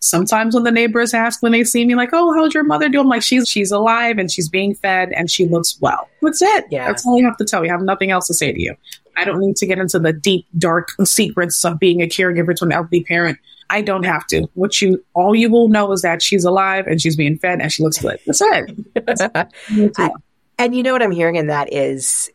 sometimes when the neighbors ask when they see me, like, "Oh, how's your mother doing?" I'm like, "She's she's alive and she's being fed and she looks well." That's it. Yeah. That's all I have to tell you. I have nothing else to say to you. I don't need to get into the deep, dark secrets of being a caregiver to an elderly parent I don't have to. What you all you will know is that she's alive and she's being fed and she looks good. That's it. I, and you know what I'm hearing in that is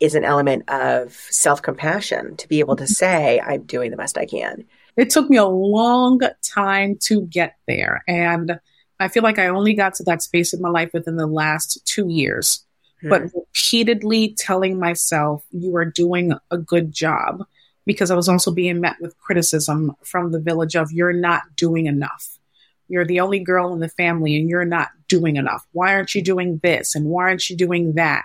is an element of self compassion to be able to say I'm doing the best I can. It took me a long time to get there, and I feel like I only got to that space in my life within the last two years. Hmm. But repeatedly telling myself, "You are doing a good job." because I was also being met with criticism from the village of you're not doing enough. You're the only girl in the family and you're not doing enough. Why aren't you doing this? And why aren't you doing that?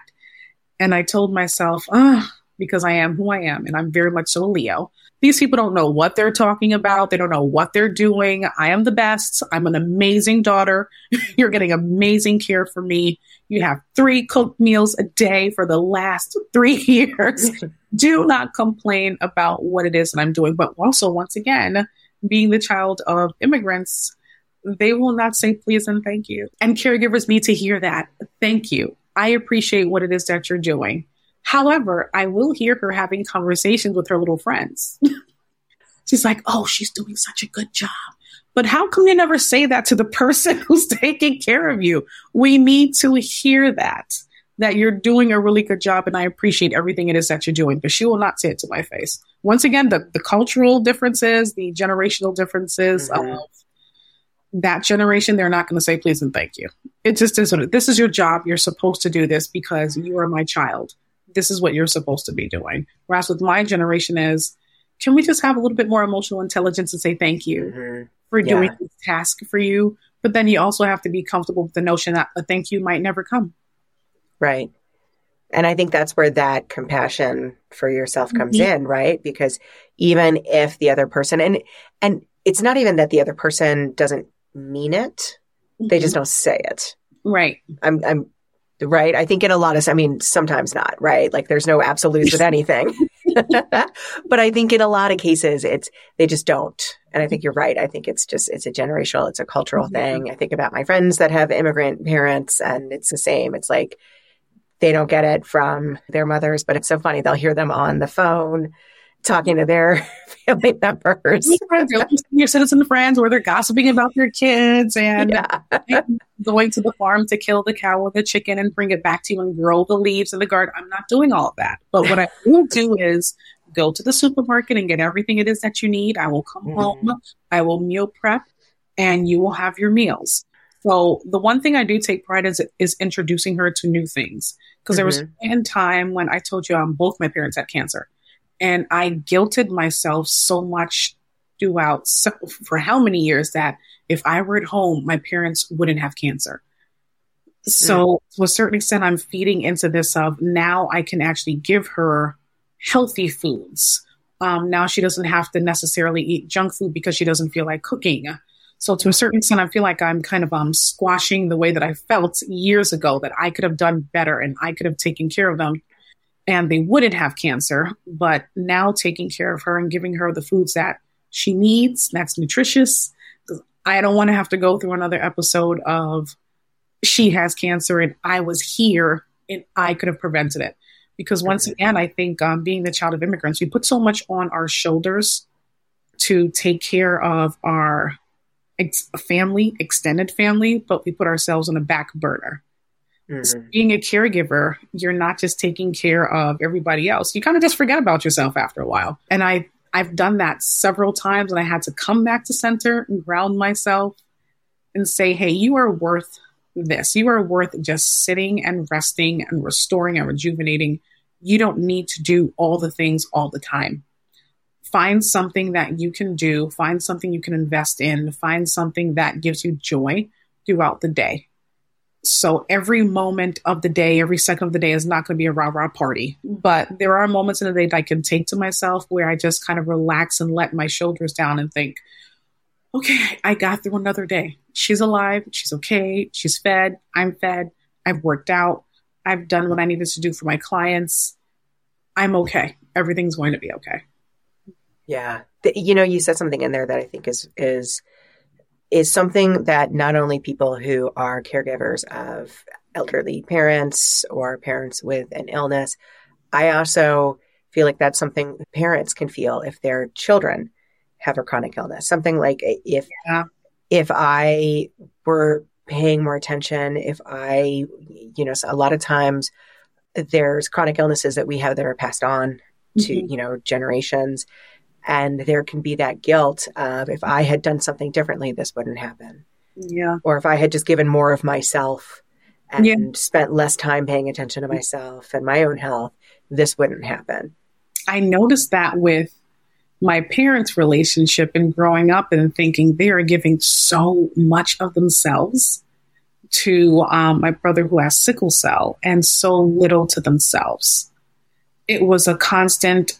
And I told myself, ah, because I am who I am and I'm very much so a Leo. These people don't know what they're talking about. They don't know what they're doing. I am the best. I'm an amazing daughter. You're getting amazing care for me. You have three cooked meals a day for the last three years. Do not complain about what it is that I'm doing. But also, once again, being the child of immigrants, they will not say please and thank you. And caregivers need to hear that. Thank you. I appreciate what it is that you're doing. However, I will hear her having conversations with her little friends. she's like, oh, she's doing such a good job. But how come you never say that to the person who's taking care of you? We need to hear that, that you're doing a really good job and I appreciate everything it is that you're doing, but she will not say it to my face. Once again, the, the cultural differences, the generational differences mm-hmm. of that generation, they're not going to say please and thank you. It just is this is your job. You're supposed to do this because you are my child. This is what you're supposed to be doing. Whereas with my generation is, can we just have a little bit more emotional intelligence and say thank you mm-hmm. for yeah. doing this task for you? But then you also have to be comfortable with the notion that a thank you might never come. Right. And I think that's where that compassion for yourself comes mm-hmm. in, right? Because even if the other person and and it's not even that the other person doesn't mean it. Mm-hmm. They just mm-hmm. don't say it. Right. I'm, I'm right. I think in a lot of, I mean, sometimes not, right? Like there's no absolutes with anything. but I think in a lot of cases, it's, they just don't. And I think you're right. I think it's just, it's a generational, it's a cultural mm-hmm. thing. I think about my friends that have immigrant parents and it's the same. It's like, they don't get it from their mothers, but it's so funny. They'll hear them on the phone talking to their family members. your citizen friends where they're gossiping about their kids and yeah. going to the farm to kill the cow or the chicken and bring it back to you and grow the leaves in the garden. I'm not doing all of that. But what I will do is go to the supermarket and get everything it is that you need. I will come mm-hmm. home, I will meal prep, and you will have your meals. So the one thing I do take pride is is introducing her to new things. Because mm-hmm. there was mm-hmm. a time when I told you um, both my parents had cancer. And I guilted myself so much throughout so, for how many years that if I were at home, my parents wouldn't have cancer. So mm. to a certain extent, I'm feeding into this of now I can actually give her healthy foods. Um, now she doesn't have to necessarily eat junk food because she doesn't feel like cooking. So to a certain extent, I feel like I'm kind of um, squashing the way that I felt years ago that I could have done better and I could have taken care of them and they wouldn't have cancer. But now taking care of her and giving her the foods that she needs, that's nutritious. I don't want to have to go through another episode of she has cancer and I was here and I could have prevented it. Because once again, I think um, being the child of immigrants, we put so much on our shoulders to take care of our ex- family, extended family, but we put ourselves on a back burner. Mm-hmm. being a caregiver, you're not just taking care of everybody else. You kind of just forget about yourself after a while. And I I've done that several times and I had to come back to center and ground myself and say, "Hey, you are worth this. You are worth just sitting and resting and restoring and rejuvenating. You don't need to do all the things all the time. Find something that you can do, find something you can invest in, find something that gives you joy throughout the day so every moment of the day, every second of the day is not going to be a rah rah party. But there are moments in the day that I can take to myself where I just kind of relax and let my shoulders down and think, okay, I got through another day. She's alive. She's okay. She's fed. I'm fed. I've worked out. I've done what I needed to do for my clients. I'm okay. Everything's going to be okay. Yeah. You know, you said something in there that I think is, is, is something that not only people who are caregivers of elderly parents or parents with an illness, I also feel like that's something parents can feel if their children have a chronic illness. Something like if yeah. if I were paying more attention, if I, you know, a lot of times there's chronic illnesses that we have that are passed on to, mm-hmm. you know, generations. And there can be that guilt of if I had done something differently, this wouldn't happen. Yeah. Or if I had just given more of myself and yeah. spent less time paying attention to myself and my own health, this wouldn't happen. I noticed that with my parents' relationship and growing up and thinking they are giving so much of themselves to um, my brother who has sickle cell and so little to themselves. It was a constant,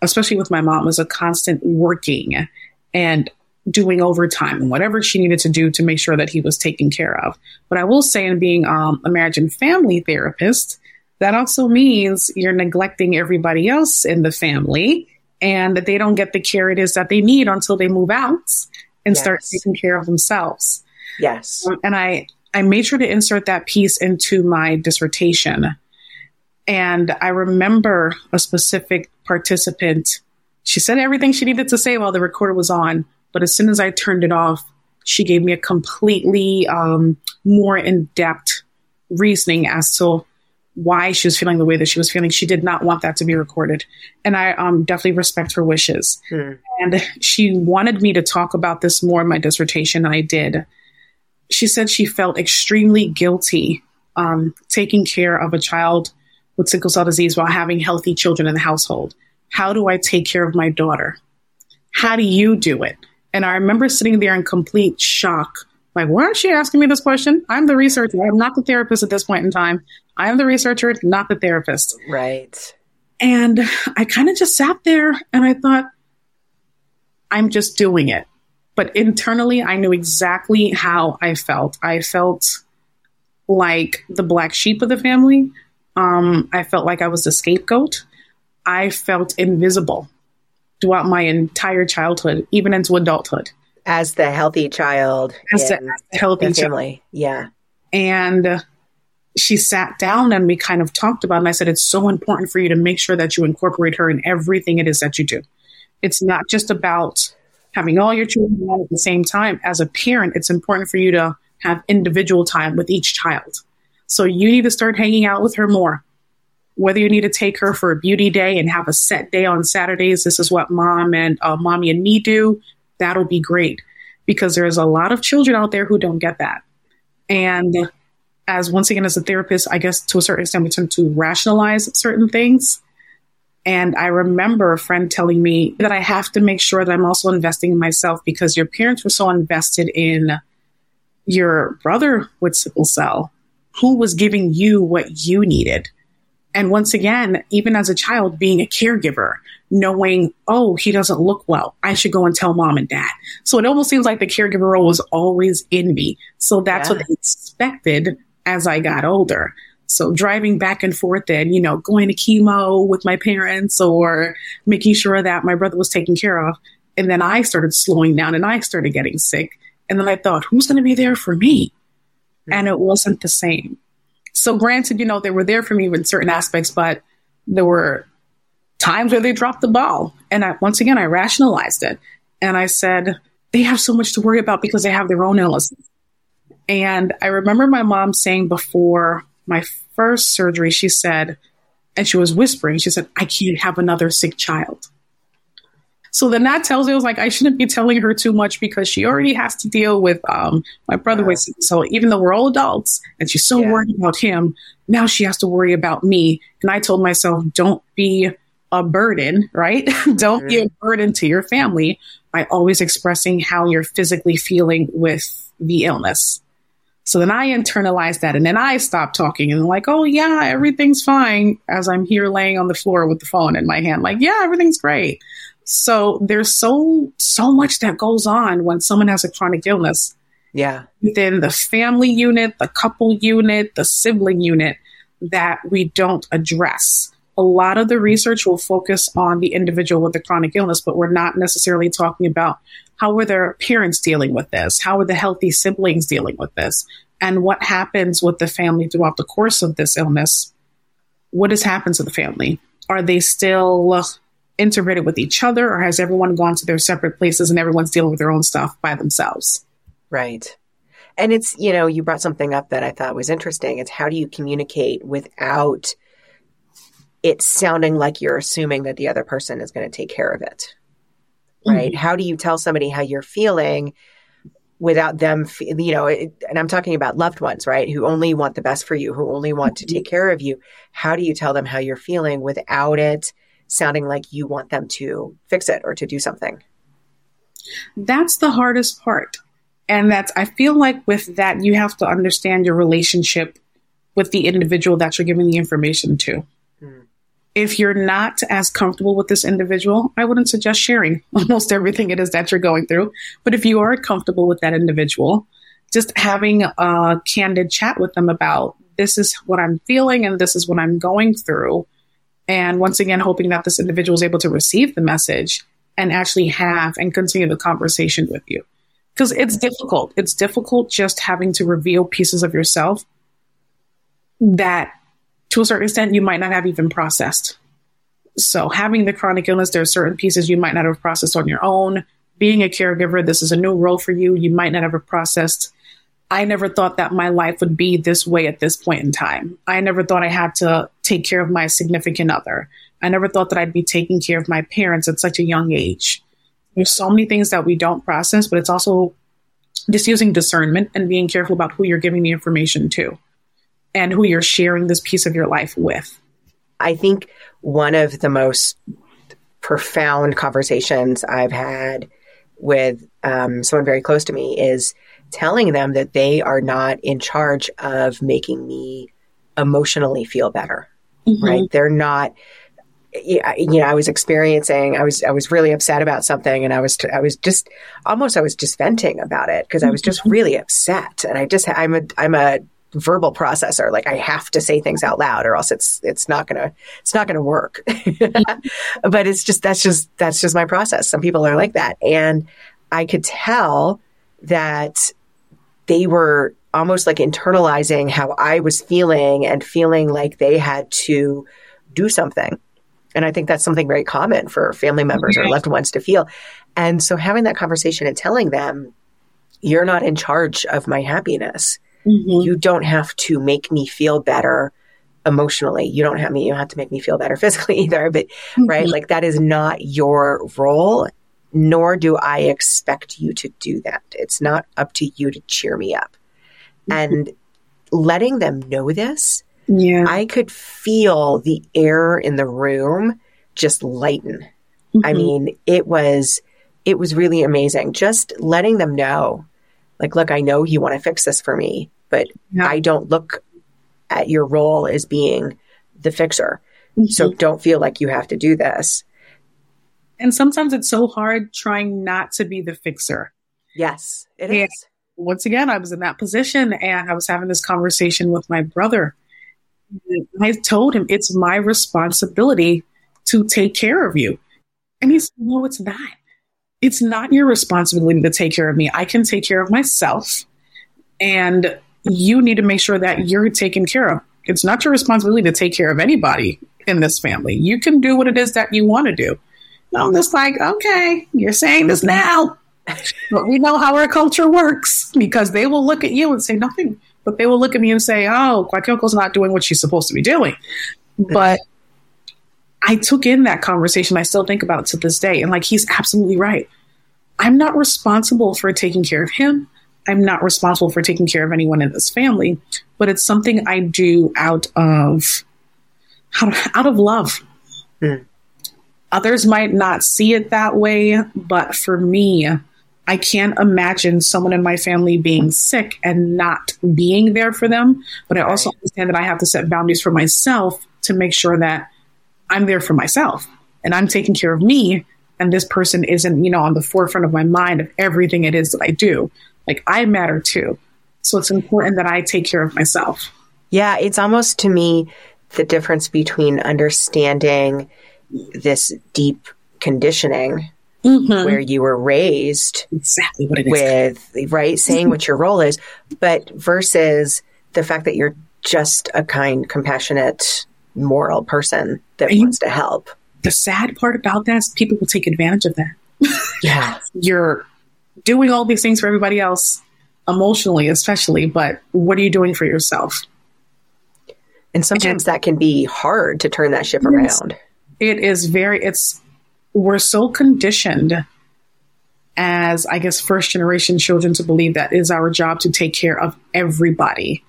especially with my mom, was a constant working and doing overtime and whatever she needed to do to make sure that he was taken care of. But I will say, in being um, a marriage and family therapist, that also means you're neglecting everybody else in the family and that they don't get the care it is that they need until they move out and yes. start taking care of themselves. Yes. Um, and I, I made sure to insert that piece into my dissertation. And I remember a specific participant. She said everything she needed to say while the recorder was on, but as soon as I turned it off, she gave me a completely um, more in depth reasoning as to why she was feeling the way that she was feeling. She did not want that to be recorded. And I um, definitely respect her wishes. Hmm. And she wanted me to talk about this more in my dissertation, and I did. She said she felt extremely guilty um, taking care of a child with sickle cell disease while having healthy children in the household. How do I take care of my daughter? How do you do it? And I remember sitting there in complete shock. Like, why is she asking me this question? I'm the researcher. I'm not the therapist at this point in time. I am the researcher, not the therapist. Right. And I kind of just sat there and I thought, I'm just doing it. But internally, I knew exactly how I felt. I felt like the black sheep of the family. Um, I felt like I was the scapegoat. I felt invisible throughout my entire childhood, even into adulthood. As the healthy child, as the, as the healthy family, child. yeah. And she sat down and we kind of talked about, it and I said, it's so important for you to make sure that you incorporate her in everything it is that you do. It's not just about having all your children at the same time. As a parent, it's important for you to have individual time with each child. So you need to start hanging out with her more. Whether you need to take her for a beauty day and have a set day on Saturdays, this is what mom and uh, mommy and me do. That'll be great because there's a lot of children out there who don't get that. And as once again, as a therapist, I guess to a certain extent, we tend to rationalize certain things. And I remember a friend telling me that I have to make sure that I'm also investing in myself because your parents were so invested in your brother with sickle cell who was giving you what you needed. And once again, even as a child, being a caregiver, knowing, oh, he doesn't look well. I should go and tell mom and dad. So it almost seems like the caregiver role was always in me. So that's yeah. what they expected as I got older. So driving back and forth and, you know, going to chemo with my parents or making sure that my brother was taken care of. And then I started slowing down and I started getting sick. And then I thought, who's going to be there for me? Mm-hmm. and it wasn't the same. So, granted, you know, they were there for me in certain aspects, but there were times where they dropped the ball. And I, once again, I rationalized it. And I said, they have so much to worry about because they have their own illnesses. And I remember my mom saying before my first surgery, she said, and she was whispering, she said, I can't have another sick child. So then that tells me, I was like, I shouldn't be telling her too much because she already has to deal with um, my brother. Yeah. So even though we're all adults and she's so yeah. worried about him, now she has to worry about me. And I told myself, don't be a burden, right? don't mm-hmm. be a burden to your family by always expressing how you're physically feeling with the illness. So then I internalized that and then I stopped talking and like, oh yeah, everything's fine as I'm here laying on the floor with the phone in my hand. Like, yeah, everything's great. So there's so so much that goes on when someone has a chronic illness. Yeah. Within the family unit, the couple unit, the sibling unit that we don't address. A lot of the research will focus on the individual with the chronic illness, but we're not necessarily talking about how are their parents dealing with this? How are the healthy siblings dealing with this? And what happens with the family throughout the course of this illness? What has happened to the family? Are they still integrated with each other or has everyone gone to their separate places and everyone's dealing with their own stuff by themselves? Right. And it's, you know, you brought something up that I thought was interesting. It's how do you communicate without it sounding like you're assuming that the other person is going to take care of it? Right. Mm-hmm. How do you tell somebody how you're feeling without them, you know, it, and I'm talking about loved ones, right? Who only want the best for you, who only want mm-hmm. to take care of you. How do you tell them how you're feeling without it sounding like you want them to fix it or to do something. That's the hardest part. And that's, I feel like with that, you have to understand your relationship with the individual that you're giving the information to. Mm. If you're not as comfortable with this individual, I wouldn't suggest sharing almost everything it is that you're going through. But if you are comfortable with that individual, just having a candid chat with them about this is what I'm feeling and this is what I'm going through. And once again, hoping that this individual is able to receive the message and actually have and continue the conversation with you. Because it's difficult. It's difficult just having to reveal pieces of yourself that to a certain extent you might not have even processed. So having the chronic illness, there are certain pieces you might not have processed on your own. Being a caregiver, this is a new role for you. You might not have processed. I never thought that my life would be this way at this point in time. I never thought I had to take care of my significant other. I never thought that I'd be taking care of my parents at such a young age. There's so many things that we don't process, but it's also just using discernment and being careful about who you're giving the information to and who you're sharing this piece of your life with. I think one of the most profound conversations I've had with um, someone very close to me is telling them that they are not in charge of making me emotionally feel better. Mm-hmm. Right? They're not you know, I was experiencing, I was, I was really upset about something and I was, I was just almost, I was just venting about it because I was just mm-hmm. really upset. And I just, I'm a, I'm a verbal processor. Like I have to say things out loud or else it's, it's not gonna, it's not gonna work. but it's just, that's just, that's just my process. Some people are like that. And I could tell that they were almost like internalizing how I was feeling and feeling like they had to do something and I think that's something very common for family members or loved ones to feel. And so having that conversation and telling them, you're not in charge of my happiness. Mm-hmm. You don't have to make me feel better emotionally. You don't have me, you don't have to make me feel better physically either, but mm-hmm. right? Like that is not your role, nor do I expect you to do that. It's not up to you to cheer me up. Mm-hmm. And letting them know this yeah. I could feel the air in the room just lighten. Mm-hmm. I mean, it was it was really amazing. Just letting them know, like, look, I know you want to fix this for me, but yeah. I don't look at your role as being the fixer. Mm-hmm. So don't feel like you have to do this. And sometimes it's so hard trying not to be the fixer. Yes, it and is. Once again, I was in that position and I was having this conversation with my brother I told him it's my responsibility to take care of you. And he said, No, it's not. It's not your responsibility to take care of me. I can take care of myself. And you need to make sure that you're taken care of. It's not your responsibility to take care of anybody in this family. You can do what it is that you want to do. I'm just like, okay, you're saying this now. but we know how our culture works because they will look at you and say, nothing but they will look at me and say, "Oh, Kwakyokko's not doing what she's supposed to be doing." But I took in that conversation. I still think about it to this day, and like he's absolutely right. I'm not responsible for taking care of him. I'm not responsible for taking care of anyone in this family, but it's something I do out of out of love. Mm. Others might not see it that way, but for me, I can't imagine someone in my family being sick and not being there for them. But I also understand that I have to set boundaries for myself to make sure that I'm there for myself and I'm taking care of me. And this person isn't, you know, on the forefront of my mind of everything it is that I do. Like I matter too. So it's important that I take care of myself. Yeah, it's almost to me the difference between understanding this deep conditioning mm-hmm. where you were raised exactly what it is. with right saying what your role is, but versus the fact that you're just a kind, compassionate, moral person that and wants to help. The sad part about that is people will take advantage of that. Yeah, you're doing all these things for everybody else, emotionally, especially, but what are you doing for yourself? And sometimes and, that can be hard to turn that ship around. It is very, it's we're so conditioned as I guess first generation children to believe that it is our job to take care of everybody.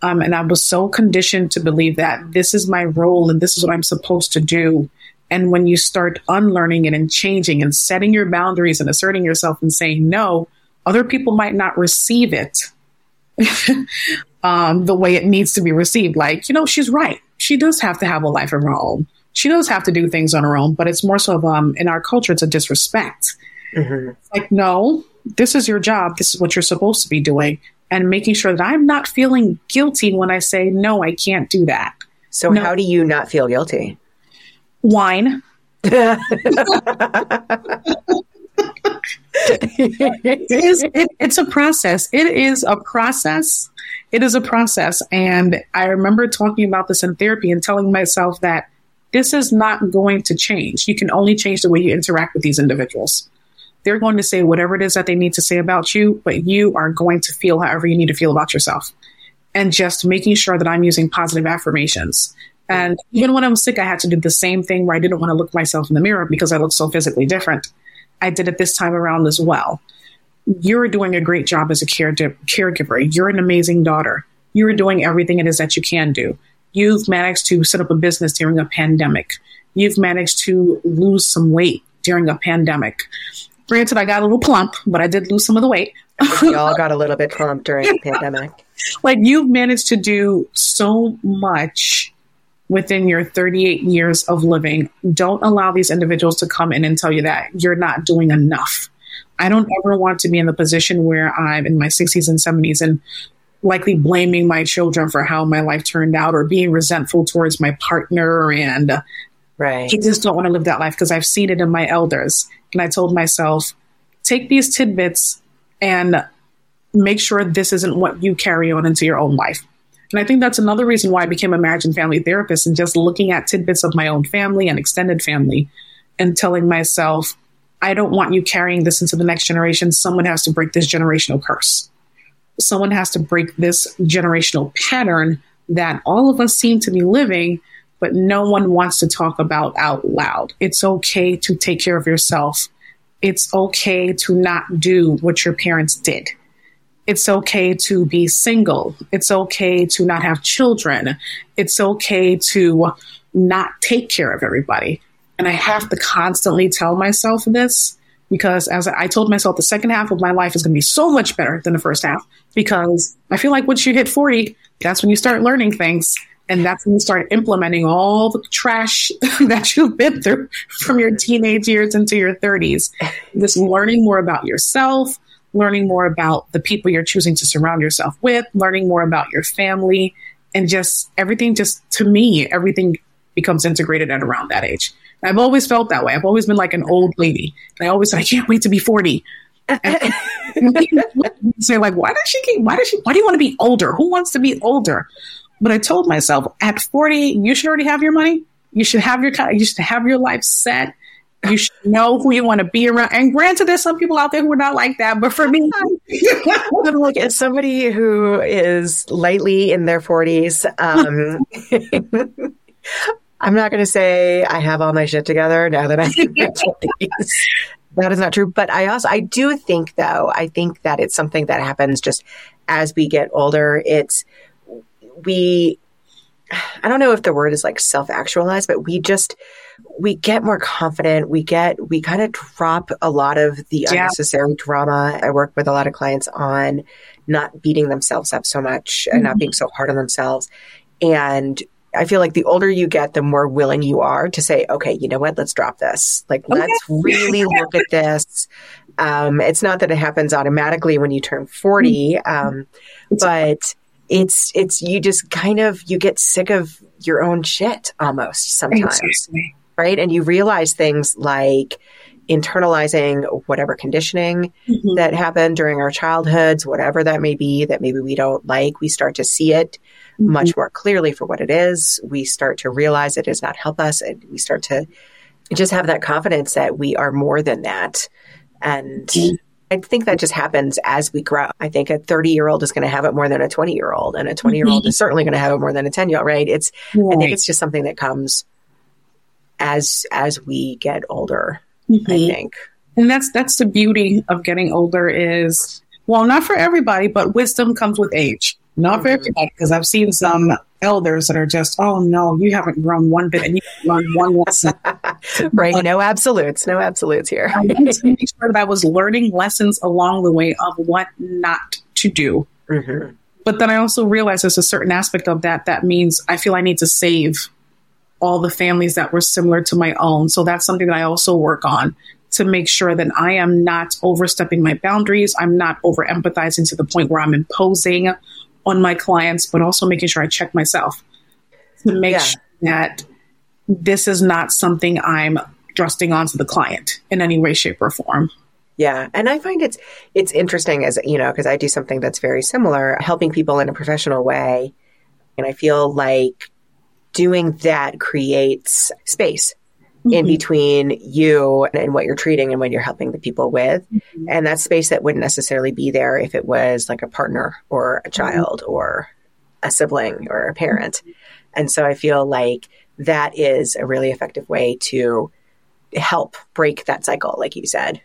Um, and I was so conditioned to believe that this is my role and this is what I'm supposed to do. And when you start unlearning it and changing and setting your boundaries and asserting yourself and saying no, other people might not receive it um, the way it needs to be received. Like, you know, she's right. She does have to have a life of her own she does have to do things on her own, but it's more so of, um, in our culture, it's a disrespect. Mm-hmm. Like, no, this is your job. This is what you're supposed to be doing. And making sure that I'm not feeling guilty when I say, no, I can't do that. So, no. how do you not feel guilty? Wine. it is, it, it's a process. It is a process. It is a process. And I remember talking about this in therapy and telling myself that this is not going to change. You can only change the way you interact with these individuals. They're going to say whatever it is that they need to say about you, but you are going to feel however you need to feel about yourself. And just making sure that I'm using positive affirmations. And even when I'm sick, I had to do the same thing where I didn't want to look myself in the mirror because I looked so physically different. I did it this time around as well. You're doing a great job as a care- caregiver. You're an amazing daughter. You're doing everything it is that you can do. You've managed to set up a business during a pandemic. You've managed to lose some weight during a pandemic. Granted, I got a little plump, but I did lose some of the weight. we all got a little bit plump during the pandemic. Like you've managed to do so much within your 38 years of living. Don't allow these individuals to come in and tell you that you're not doing enough. I don't ever want to be in the position where I'm in my 60s and 70s and likely blaming my children for how my life turned out or being resentful towards my partner and right. I just don't want to live that life because I've seen it in my elders. And I told myself, take these tidbits and make sure this isn't what you carry on into your own life. And I think that's another reason why I became a marriage and family therapist and just looking at tidbits of my own family and extended family and telling myself, I don't want you carrying this into the next generation. Someone has to break this generational curse. Someone has to break this generational pattern that all of us seem to be living, but no one wants to talk about out loud. It's okay to take care of yourself. It's okay to not do what your parents did. It's okay to be single. It's okay to not have children. It's okay to not take care of everybody. And I have to constantly tell myself this because as I told myself, the second half of my life is going to be so much better than the first half because I feel like once you hit 40, that's when you start learning things. And that's when you start implementing all the trash that you've been through from your teenage years into your 30s. Just learning more about yourself, learning more about the people you're choosing to surround yourself with, learning more about your family, and just everything, just to me, everything becomes integrated at around that age. I've always felt that way. I've always been like an old lady. And I always said, I can't wait to be 40. say like, why does she keep, why does she, why do you want to be older? Who wants to be older? But I told myself at 40, you should already have your money. You should have your, you should have your life set you should know who you want to be around. And granted, there's some people out there who are not like that, but for me, look as somebody who is lightly in their 40s. Um, I'm not going to say I have all my shit together now that I'm in my 40s. That is not true. But I also, I do think though, I think that it's something that happens just as we get older. It's, we, I don't know if the word is like self actualized, but we just, we get more confident. We get, we kind of drop a lot of the yeah. unnecessary drama. I work with a lot of clients on not beating themselves up so much mm-hmm. and not mm-hmm. being so hard on themselves. And I feel like the older you get, the more willing you are to say, okay, you know what? Let's drop this. Like, okay. let's really look at this. Um, it's not that it happens automatically when you turn 40, mm-hmm. um, but it's, it's, you just kind of, you get sick of your own shit almost sometimes. Exactly right? And you realize things like internalizing whatever conditioning mm-hmm. that happened during our childhoods, whatever that may be, that maybe we don't like. We start to see it mm-hmm. much more clearly for what it is. We start to realize it does not help us. And we start to just have that confidence that we are more than that. And mm-hmm. I think that just happens as we grow. I think a 30 year old is going to have it more than a 20 year old, and a 20 year old is certainly going to have it more than a 10 year old, right? It's, right. I think it's just something that comes as as we get older. Mm-hmm. I think. And that's that's the beauty of getting older is well, not for everybody, but wisdom comes with age. Not for mm-hmm. everybody, because I've seen some elders that are just, oh no, you haven't grown one bit and you learned one lesson. right. But, no absolutes. No absolutes here. I wanted to make sure that I was learning lessons along the way of what not to do. Mm-hmm. But then I also realized there's a certain aspect of that that means I feel I need to save all the families that were similar to my own. So that's something that I also work on to make sure that I am not overstepping my boundaries. I'm not over empathizing to the point where I'm imposing on my clients, but also making sure I check myself to make yeah. sure that this is not something I'm thrusting onto the client in any way, shape, or form. Yeah, and I find it's it's interesting as you know because I do something that's very similar, helping people in a professional way, and I feel like doing that creates space mm-hmm. in between you and what you're treating and what you're helping the people with, mm-hmm. and that space that wouldn't necessarily be there if it was like a partner or a mm-hmm. child mm-hmm. or a sibling or a parent, and so I feel like that is a really effective way to help break that cycle, like you said.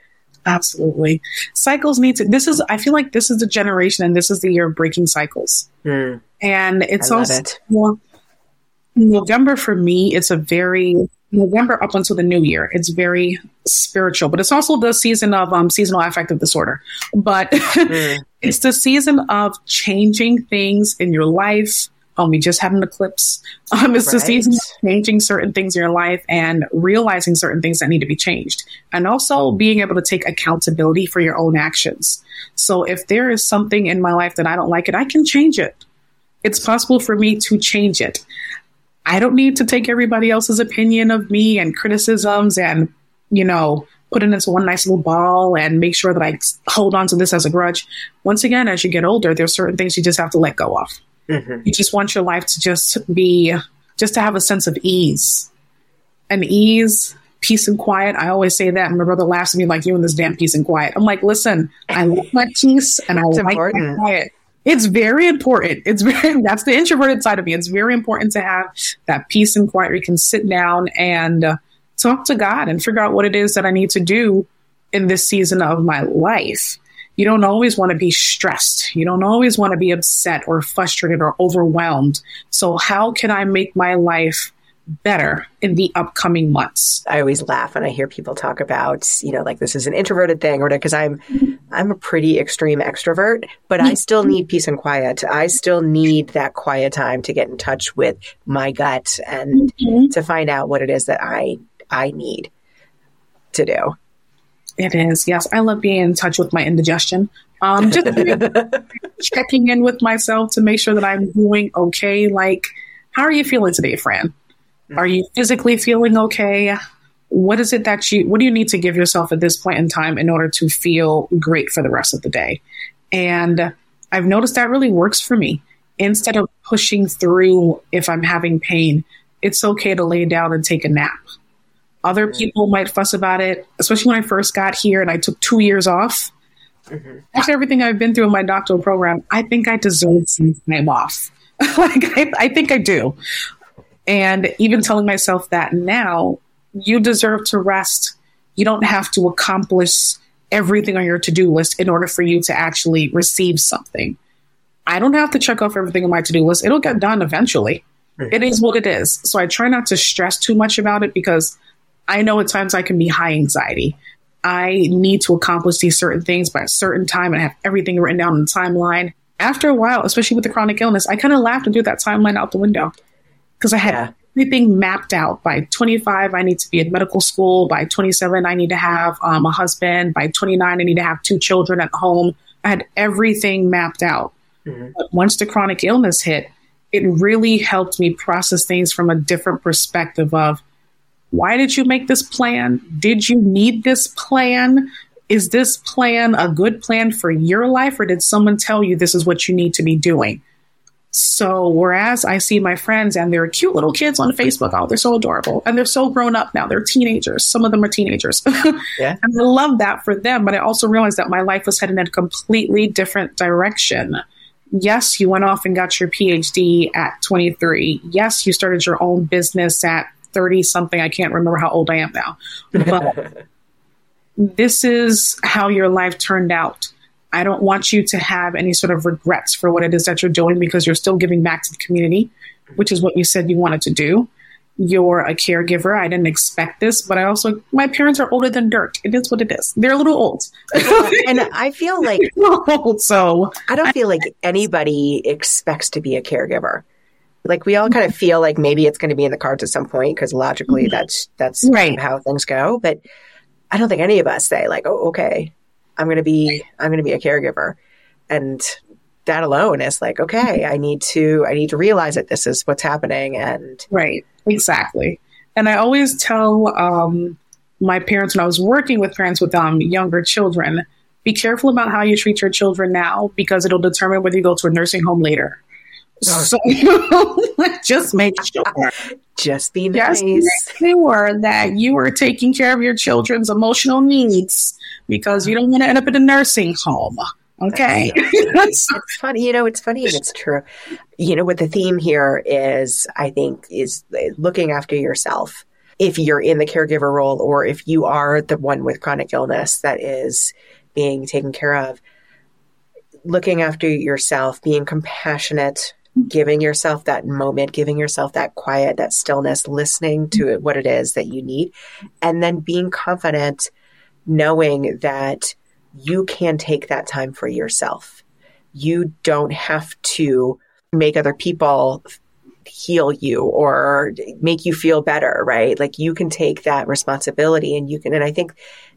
Absolutely. Cycles need to, this is, I feel like this is the generation and this is the year of breaking cycles. Mm. And it's also, it. well, November for me, it's a very, November up until the new year, it's very spiritual, but it's also the season of um, seasonal affective disorder. But mm. it's the season of changing things in your life, um, we just had an eclipse. Um, it's right. the season of changing certain things in your life and realizing certain things that need to be changed, and also being able to take accountability for your own actions. So if there is something in my life that I don't like it, I can change it. It's possible for me to change it. I don't need to take everybody else's opinion of me and criticisms and, you know, put it into one nice little ball and make sure that I hold on to this as a grudge. Once again, as you get older, there's certain things you just have to let go of. Mm-hmm. You just want your life to just be, just to have a sense of ease. And ease, peace and quiet. I always say that. And my brother laughs at me like, you and this damn peace and quiet. I'm like, listen, I like my peace and I it's like important. my quiet. It's very important. It's very, that's the introverted side of me. It's very important to have that peace and quiet where you can sit down and uh, talk to God and figure out what it is that I need to do in this season of my life you don't always want to be stressed. You don't always want to be upset or frustrated or overwhelmed. So how can I make my life better in the upcoming months? I always laugh when I hear people talk about, you know, like this is an introverted thing or because I'm I'm a pretty extreme extrovert, but I still need peace and quiet. I still need that quiet time to get in touch with my gut and mm-hmm. to find out what it is that I I need to do. It is. Yes. I love being in touch with my indigestion. Um, just checking in with myself to make sure that I'm doing okay. Like, how are you feeling today, Fran? Are you physically feeling okay? What is it that you, what do you need to give yourself at this point in time in order to feel great for the rest of the day? And I've noticed that really works for me. Instead of pushing through if I'm having pain, it's okay to lay down and take a nap. Other people might fuss about it, especially when I first got here and I took two years off. Mm-hmm. After everything I've been through in my doctoral program, I think I deserve some time off. like I, I think I do. And even telling myself that now, you deserve to rest. You don't have to accomplish everything on your to do list in order for you to actually receive something. I don't have to check off everything on my to do list. It'll get done eventually. Mm-hmm. It is what it is. So I try not to stress too much about it because I know at times I can be high anxiety. I need to accomplish these certain things by a certain time and have everything written down in the timeline. After a while, especially with the chronic illness, I kind of laughed and threw that timeline out the window because I had yeah. everything mapped out. By 25, I need to be in medical school. By 27, I need to have um, a husband. By 29, I need to have two children at home. I had everything mapped out. Mm-hmm. But once the chronic illness hit, it really helped me process things from a different perspective of why did you make this plan? Did you need this plan? Is this plan a good plan for your life, or did someone tell you this is what you need to be doing? So, whereas I see my friends and they're cute little kids on Facebook, oh, they're so adorable. And they're so grown up now. They're teenagers. Some of them are teenagers. yeah. And I love that for them. But I also realized that my life was heading in a completely different direction. Yes, you went off and got your PhD at 23. Yes, you started your own business at 30 something. I can't remember how old I am now. But this is how your life turned out. I don't want you to have any sort of regrets for what it is that you're doing because you're still giving back to the community, which is what you said you wanted to do. You're a caregiver. I didn't expect this, but I also, my parents are older than dirt. It is what it is. They're a little old. and I feel like, old, so I don't feel like anybody expects to be a caregiver. Like we all kind of feel like maybe it's going to be in the cards at some point because logically mm-hmm. that's that's Right. how things go. But I don't think any of us say like, oh, okay, I'm going to be I'm going to be a caregiver, and that alone is like, okay, I need to I need to realize that this is what's happening, and Right, exactly. And I always tell um, my parents when I was working with parents with um, younger children, be careful about how you treat your children now because it'll determine whether you go to a nursing home later. So just make sure, just be just make sure that you are taking care of your children's emotional needs because you don't want to end up in a nursing home. Okay. it's funny, you know, it's funny and it's true. You know, what the theme here is, I think, is eh, looking after yourself. If you're in the caregiver role or if you are the one with chronic illness that is being taken care of, looking after yourself, being compassionate, giving yourself that moment, giving yourself that quiet, that stillness, listening to what it is that you need, and then being confident, knowing that you can take that time for yourself. You don't have to make other people heal you or make you feel better, right? Like you can take that responsibility and you can, and I think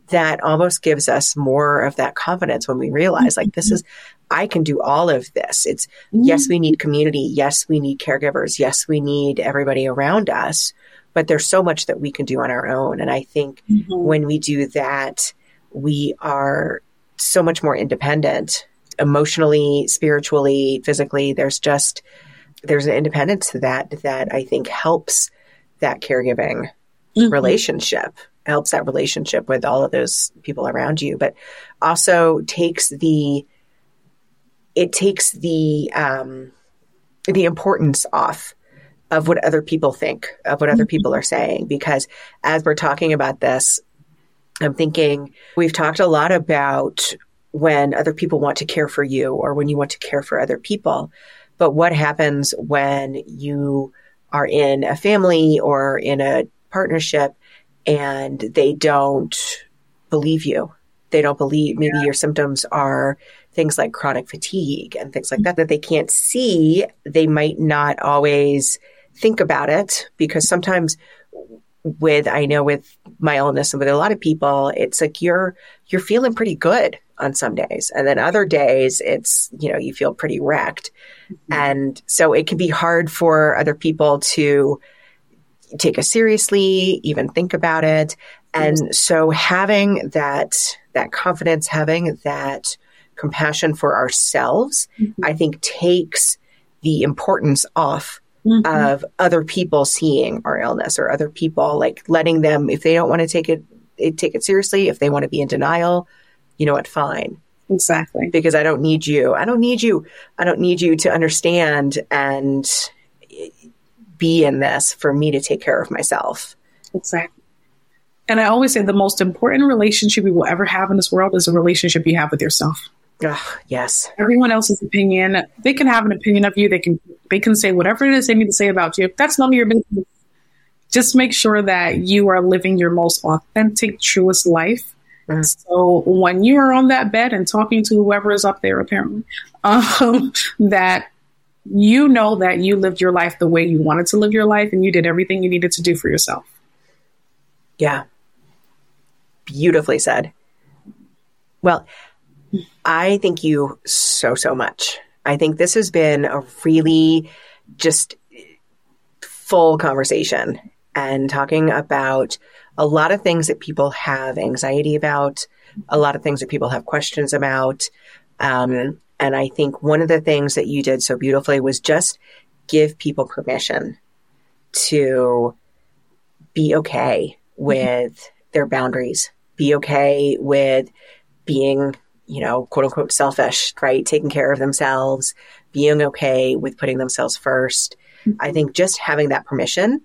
that almost gives us more of that confidence when we realize like this is, I can do all of this. It's, yes, mm-hmm. we need community. Yes, we need caregivers. Yes, we need everybody around us, but there's so much that we can do on our own. And I think Mhm. when we do that, we are so much more independent emotionally, spiritually, physically. There's just, there's an independence to that that I think helps that caregiving Mhm. relationship, helps that relationship with all of those people around you, but also takes the, it takes the, um, the importance off of what other people think, of what other mm-hmm. people are saying. Because as we're talking about this, I'm thinking we've talked a lot about when other people want to care for you or when you want to care for other people. But what happens when you are in a family or in a partnership and they don't believe you? They don't believe maybe your symptoms are things like chronic fatigue and things like mm-hmm. that that they can't see. They might not always think about it because sometimes with I know with my illness and with a lot of people, it's like you're you're feeling pretty good on some days, and then other days it's you know you feel pretty wrecked, mm-hmm. and so it can be hard for other people to take us seriously, even think about it, and so having that that confidence, having that compassion for ourselves, mm-hmm. I think takes the importance off Mhm. of other people seeing our illness or other people like letting them if they don't want to take it eh, take it seriously if they want to be in denial you know what fine exactly. because i don't need you i don't need you i don't need you to understand and eh, be in this for me to take care of myself Exactly. And I always say the most important relationship you will ever have in this world is a relationship you have with yourself. Ugh, yes Everyone else's opinion, they can have an opinion of you. They can they can say whatever it is they need to say about you. That's none of your business. Just make sure that you are living your most authentic, truest life. Mhm. So when you are on that bed and talking to whoever is up there, apparently, um, that you know that you lived your life the way you wanted to live your life, and you did everything you needed to do for yourself. Yeah. Beautifully said. Well, I thank you so, so much. I think this has been a really just full conversation and talking about a lot of things that people have anxiety about, a lot of things that people have questions about. Um, and I think one of the things that you did so beautifully was just give people permission to be okay with their boundaries, be okay with being, you know, quote unquote selfish, right? Taking care of themselves, being okay with putting themselves 1st I think just having that permission,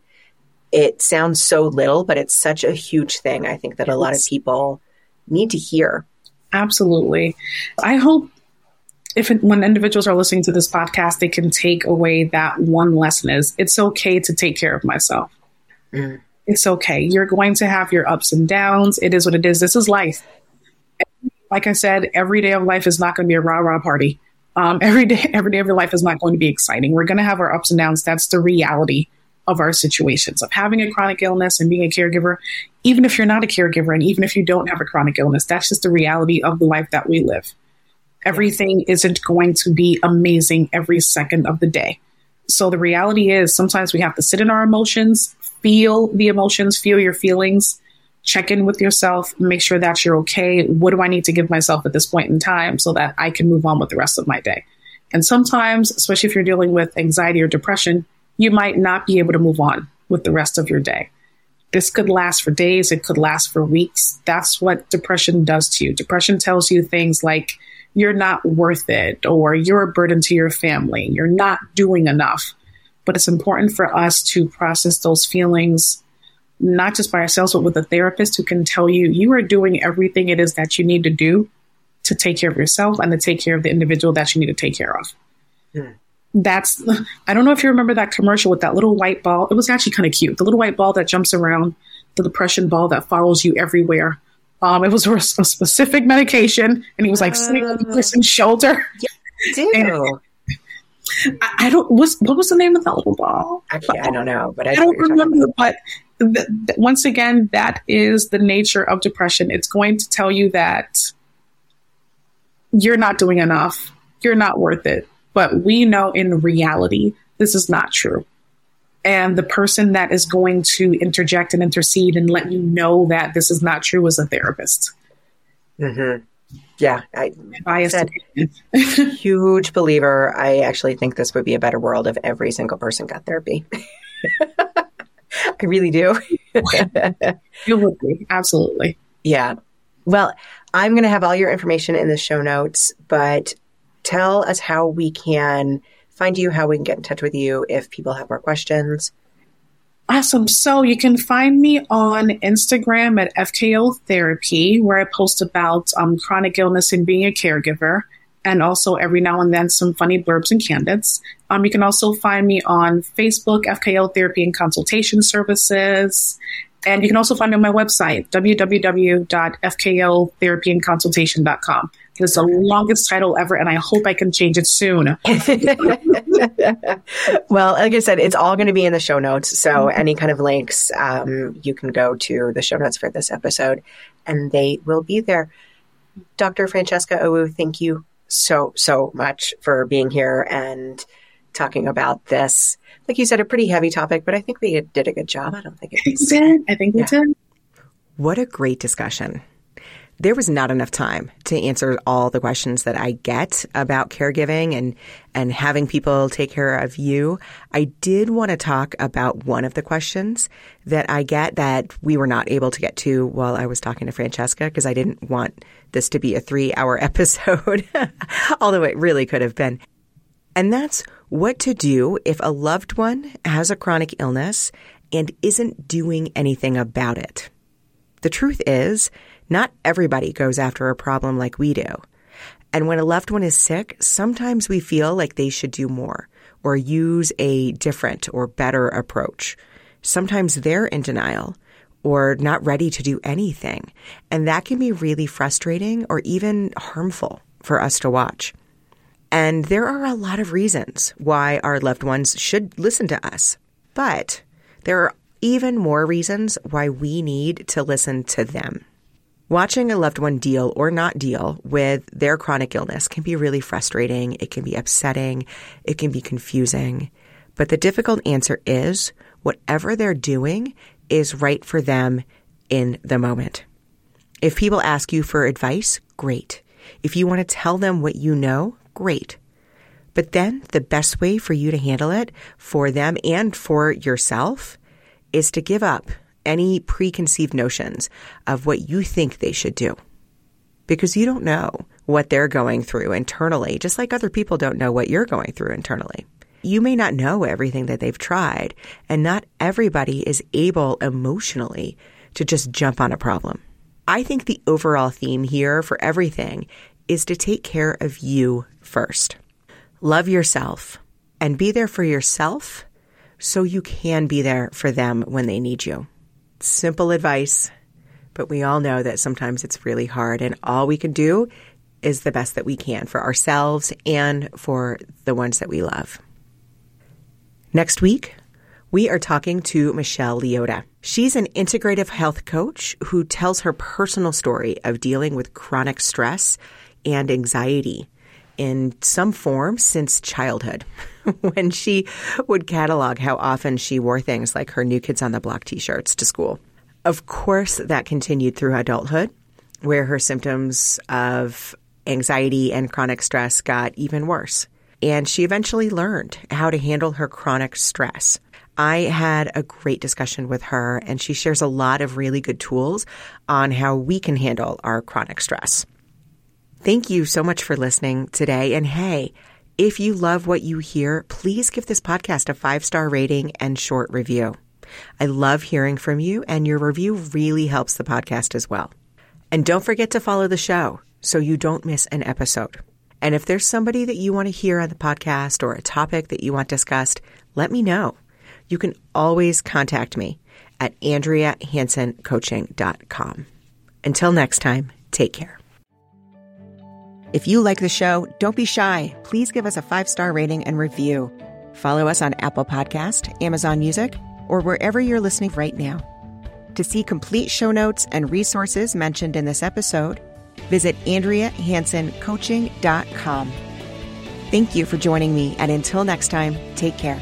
it sounds so little, but it's such a huge thing. I think that a lot of people need to hear. Absolutely. I hope if it, when individuals are listening to this podcast, they can take away that one lesson is it's okay to take care of myself. Mm. It's okay. You're going to have your ups and downs. It is what it is. This is life. Like I said, every day of life is not going to be a rah rah party. Um, every day, every day of your life is not going to be exciting. We're going to have our ups and downs. That's the reality of our situations of having a chronic illness and being a caregiver. Even if you're not a caregiver and even if you don't have a chronic illness, that's just the reality of the life that we live. Everything isn't going to be amazing every second of the day. So the reality is sometimes we have to sit in our emotions, feel the emotions, feel your feelings, check in with yourself, make sure that you're okay. What do I need to give myself at this point in time so that I can move on with the rest of my day? And sometimes, especially if you're dealing with anxiety or depression, you might not be able to move on with the rest of your day. This could last for days, it could last for weeks. That's what depression does to you. Depression tells you things like you're not worth it or you're a burden to your family, you're not doing enough. But it's important for us to process those feelings not just by ourselves, but with a therapist who can tell you you are doing everything it is that you need to do to take care of yourself and to take care of the individual that you need to take care of. Hmm. That's, I don't know if you remember that commercial with that little white ball. It was actually kind of cute. The little white ball that jumps around, the depression ball that follows you everywhere. Um, it was a, a specific medication, and he was like uh, sitting on the person's shoulder. Yeah, do. I, I, don't. What's, what was the name of that little ball? Actually, I don't know, but I, I don't remember. But th- th- once again, that is the nature of depression. It's going to tell you that you're not doing enough, you're not worth it. But we know in reality, this is not true. And the person that is going to interject and intercede and let you know that this is not true is a therapist. Mm-hmm. Yeah, I said, huge believer. I actually think this would be a better world if every single person got therapy. I really do. you would be. Absolutely. Yeah. Well, I'm going to have all your information in the show notes, but tell us how we can find you, how we can get in touch with you if people have more questions. Awesome. So you can find me on Instagram at FKO Therapy, where I post about um, chronic illness and being a caregiver and also every now and then some funny blurbs and candids. Um, you can also find me on Facebook, FKO Therapy and Consultation Services. And you can also find me on my website, www.fkotherapyandconsultation.com. It's the longest title ever, and I hope I can change it soon. well, like I said, it's all going to be in the show notes. So mm-hmm. any kind of links, um, you can go to the show notes for this episode, and they will be there. Dr. Francesca Owoo, thank you so, so much for being here and talking about this. Like you said, a pretty heavy topic, but I think we did a good job. I don't think it was. did. I think we yeah. did. What a great discussion. There was not enough time to answer all the questions that I get about caregiving and, and having people take care of you. I did want to talk about one of the questions that I get that we were not able to get to while I was talking to Francesca because I didn't want this to be a three hour episode, although it really could have been. And that's what to do if a loved one has a chronic illness and isn't doing anything about it. The truth is, not everybody goes after a problem like we do. And when a loved one is sick, sometimes we feel like they should do more or use a different or better approach. Sometimes they're in denial or not ready to do anything. And that can be really frustrating or even harmful for us to watch. And there are a lot of reasons why our loved ones should listen to us. But there are even more reasons why we need to listen to them. Watching a loved one deal or not deal with their chronic illness can be really frustrating. It can be upsetting. It can be confusing. But the difficult answer is whatever they're doing is right for them in the moment. If people ask you for advice, great. If you want to tell them what you know, great. But then the best way for you to handle it for them and for yourself is to give up any preconceived notions of what you think they should do. Because you don't know what they're going through internally, just like other people don't know what you're going through internally. You may not know everything that they've tried, and not everybody is able emotionally to just jump on a problem. I think the overall theme here for everything is to take care of you first. Love yourself and be there for yourself so you can be there for them when they need you. Simple advice, but we all know that sometimes it's really hard, and all we can do is the best that we can for ourselves and for the ones that we love. Next week, we are talking to Michelle Leota. She's an integrative health coach who tells her personal story of dealing with chronic stress and anxiety in some form since childhood when she would catalog how often she wore things like her New Kids on the Block t shirts to school. Of course, that continued through adulthood, where her symptoms of anxiety and chronic stress got even worse. And she eventually learned how to handle her chronic stress. I had a great discussion with her, and she shares a lot of really good tools on how we can handle our chronic stress. Thank you so much for listening today. And hey, if you love what you hear, please give this podcast a five star rating and short review. I love hearing from you, and your review really helps the podcast as well. And don't forget to follow the show so you don't miss an episode. And if there's somebody that you want to hear on the podcast or a topic that you want discussed, let me know. You can always contact me at AndreaHansonCoaching.com. Until next time, take care. If you like the show, don't be shy. Please give us a five star rating and review. Follow us on Apple Podcast, Amazon Music, or wherever you're listening right now. To see complete show notes and resources mentioned in this episode, visit AndreaHansonCoaching.com. Thank you for joining me, and until next time, take care.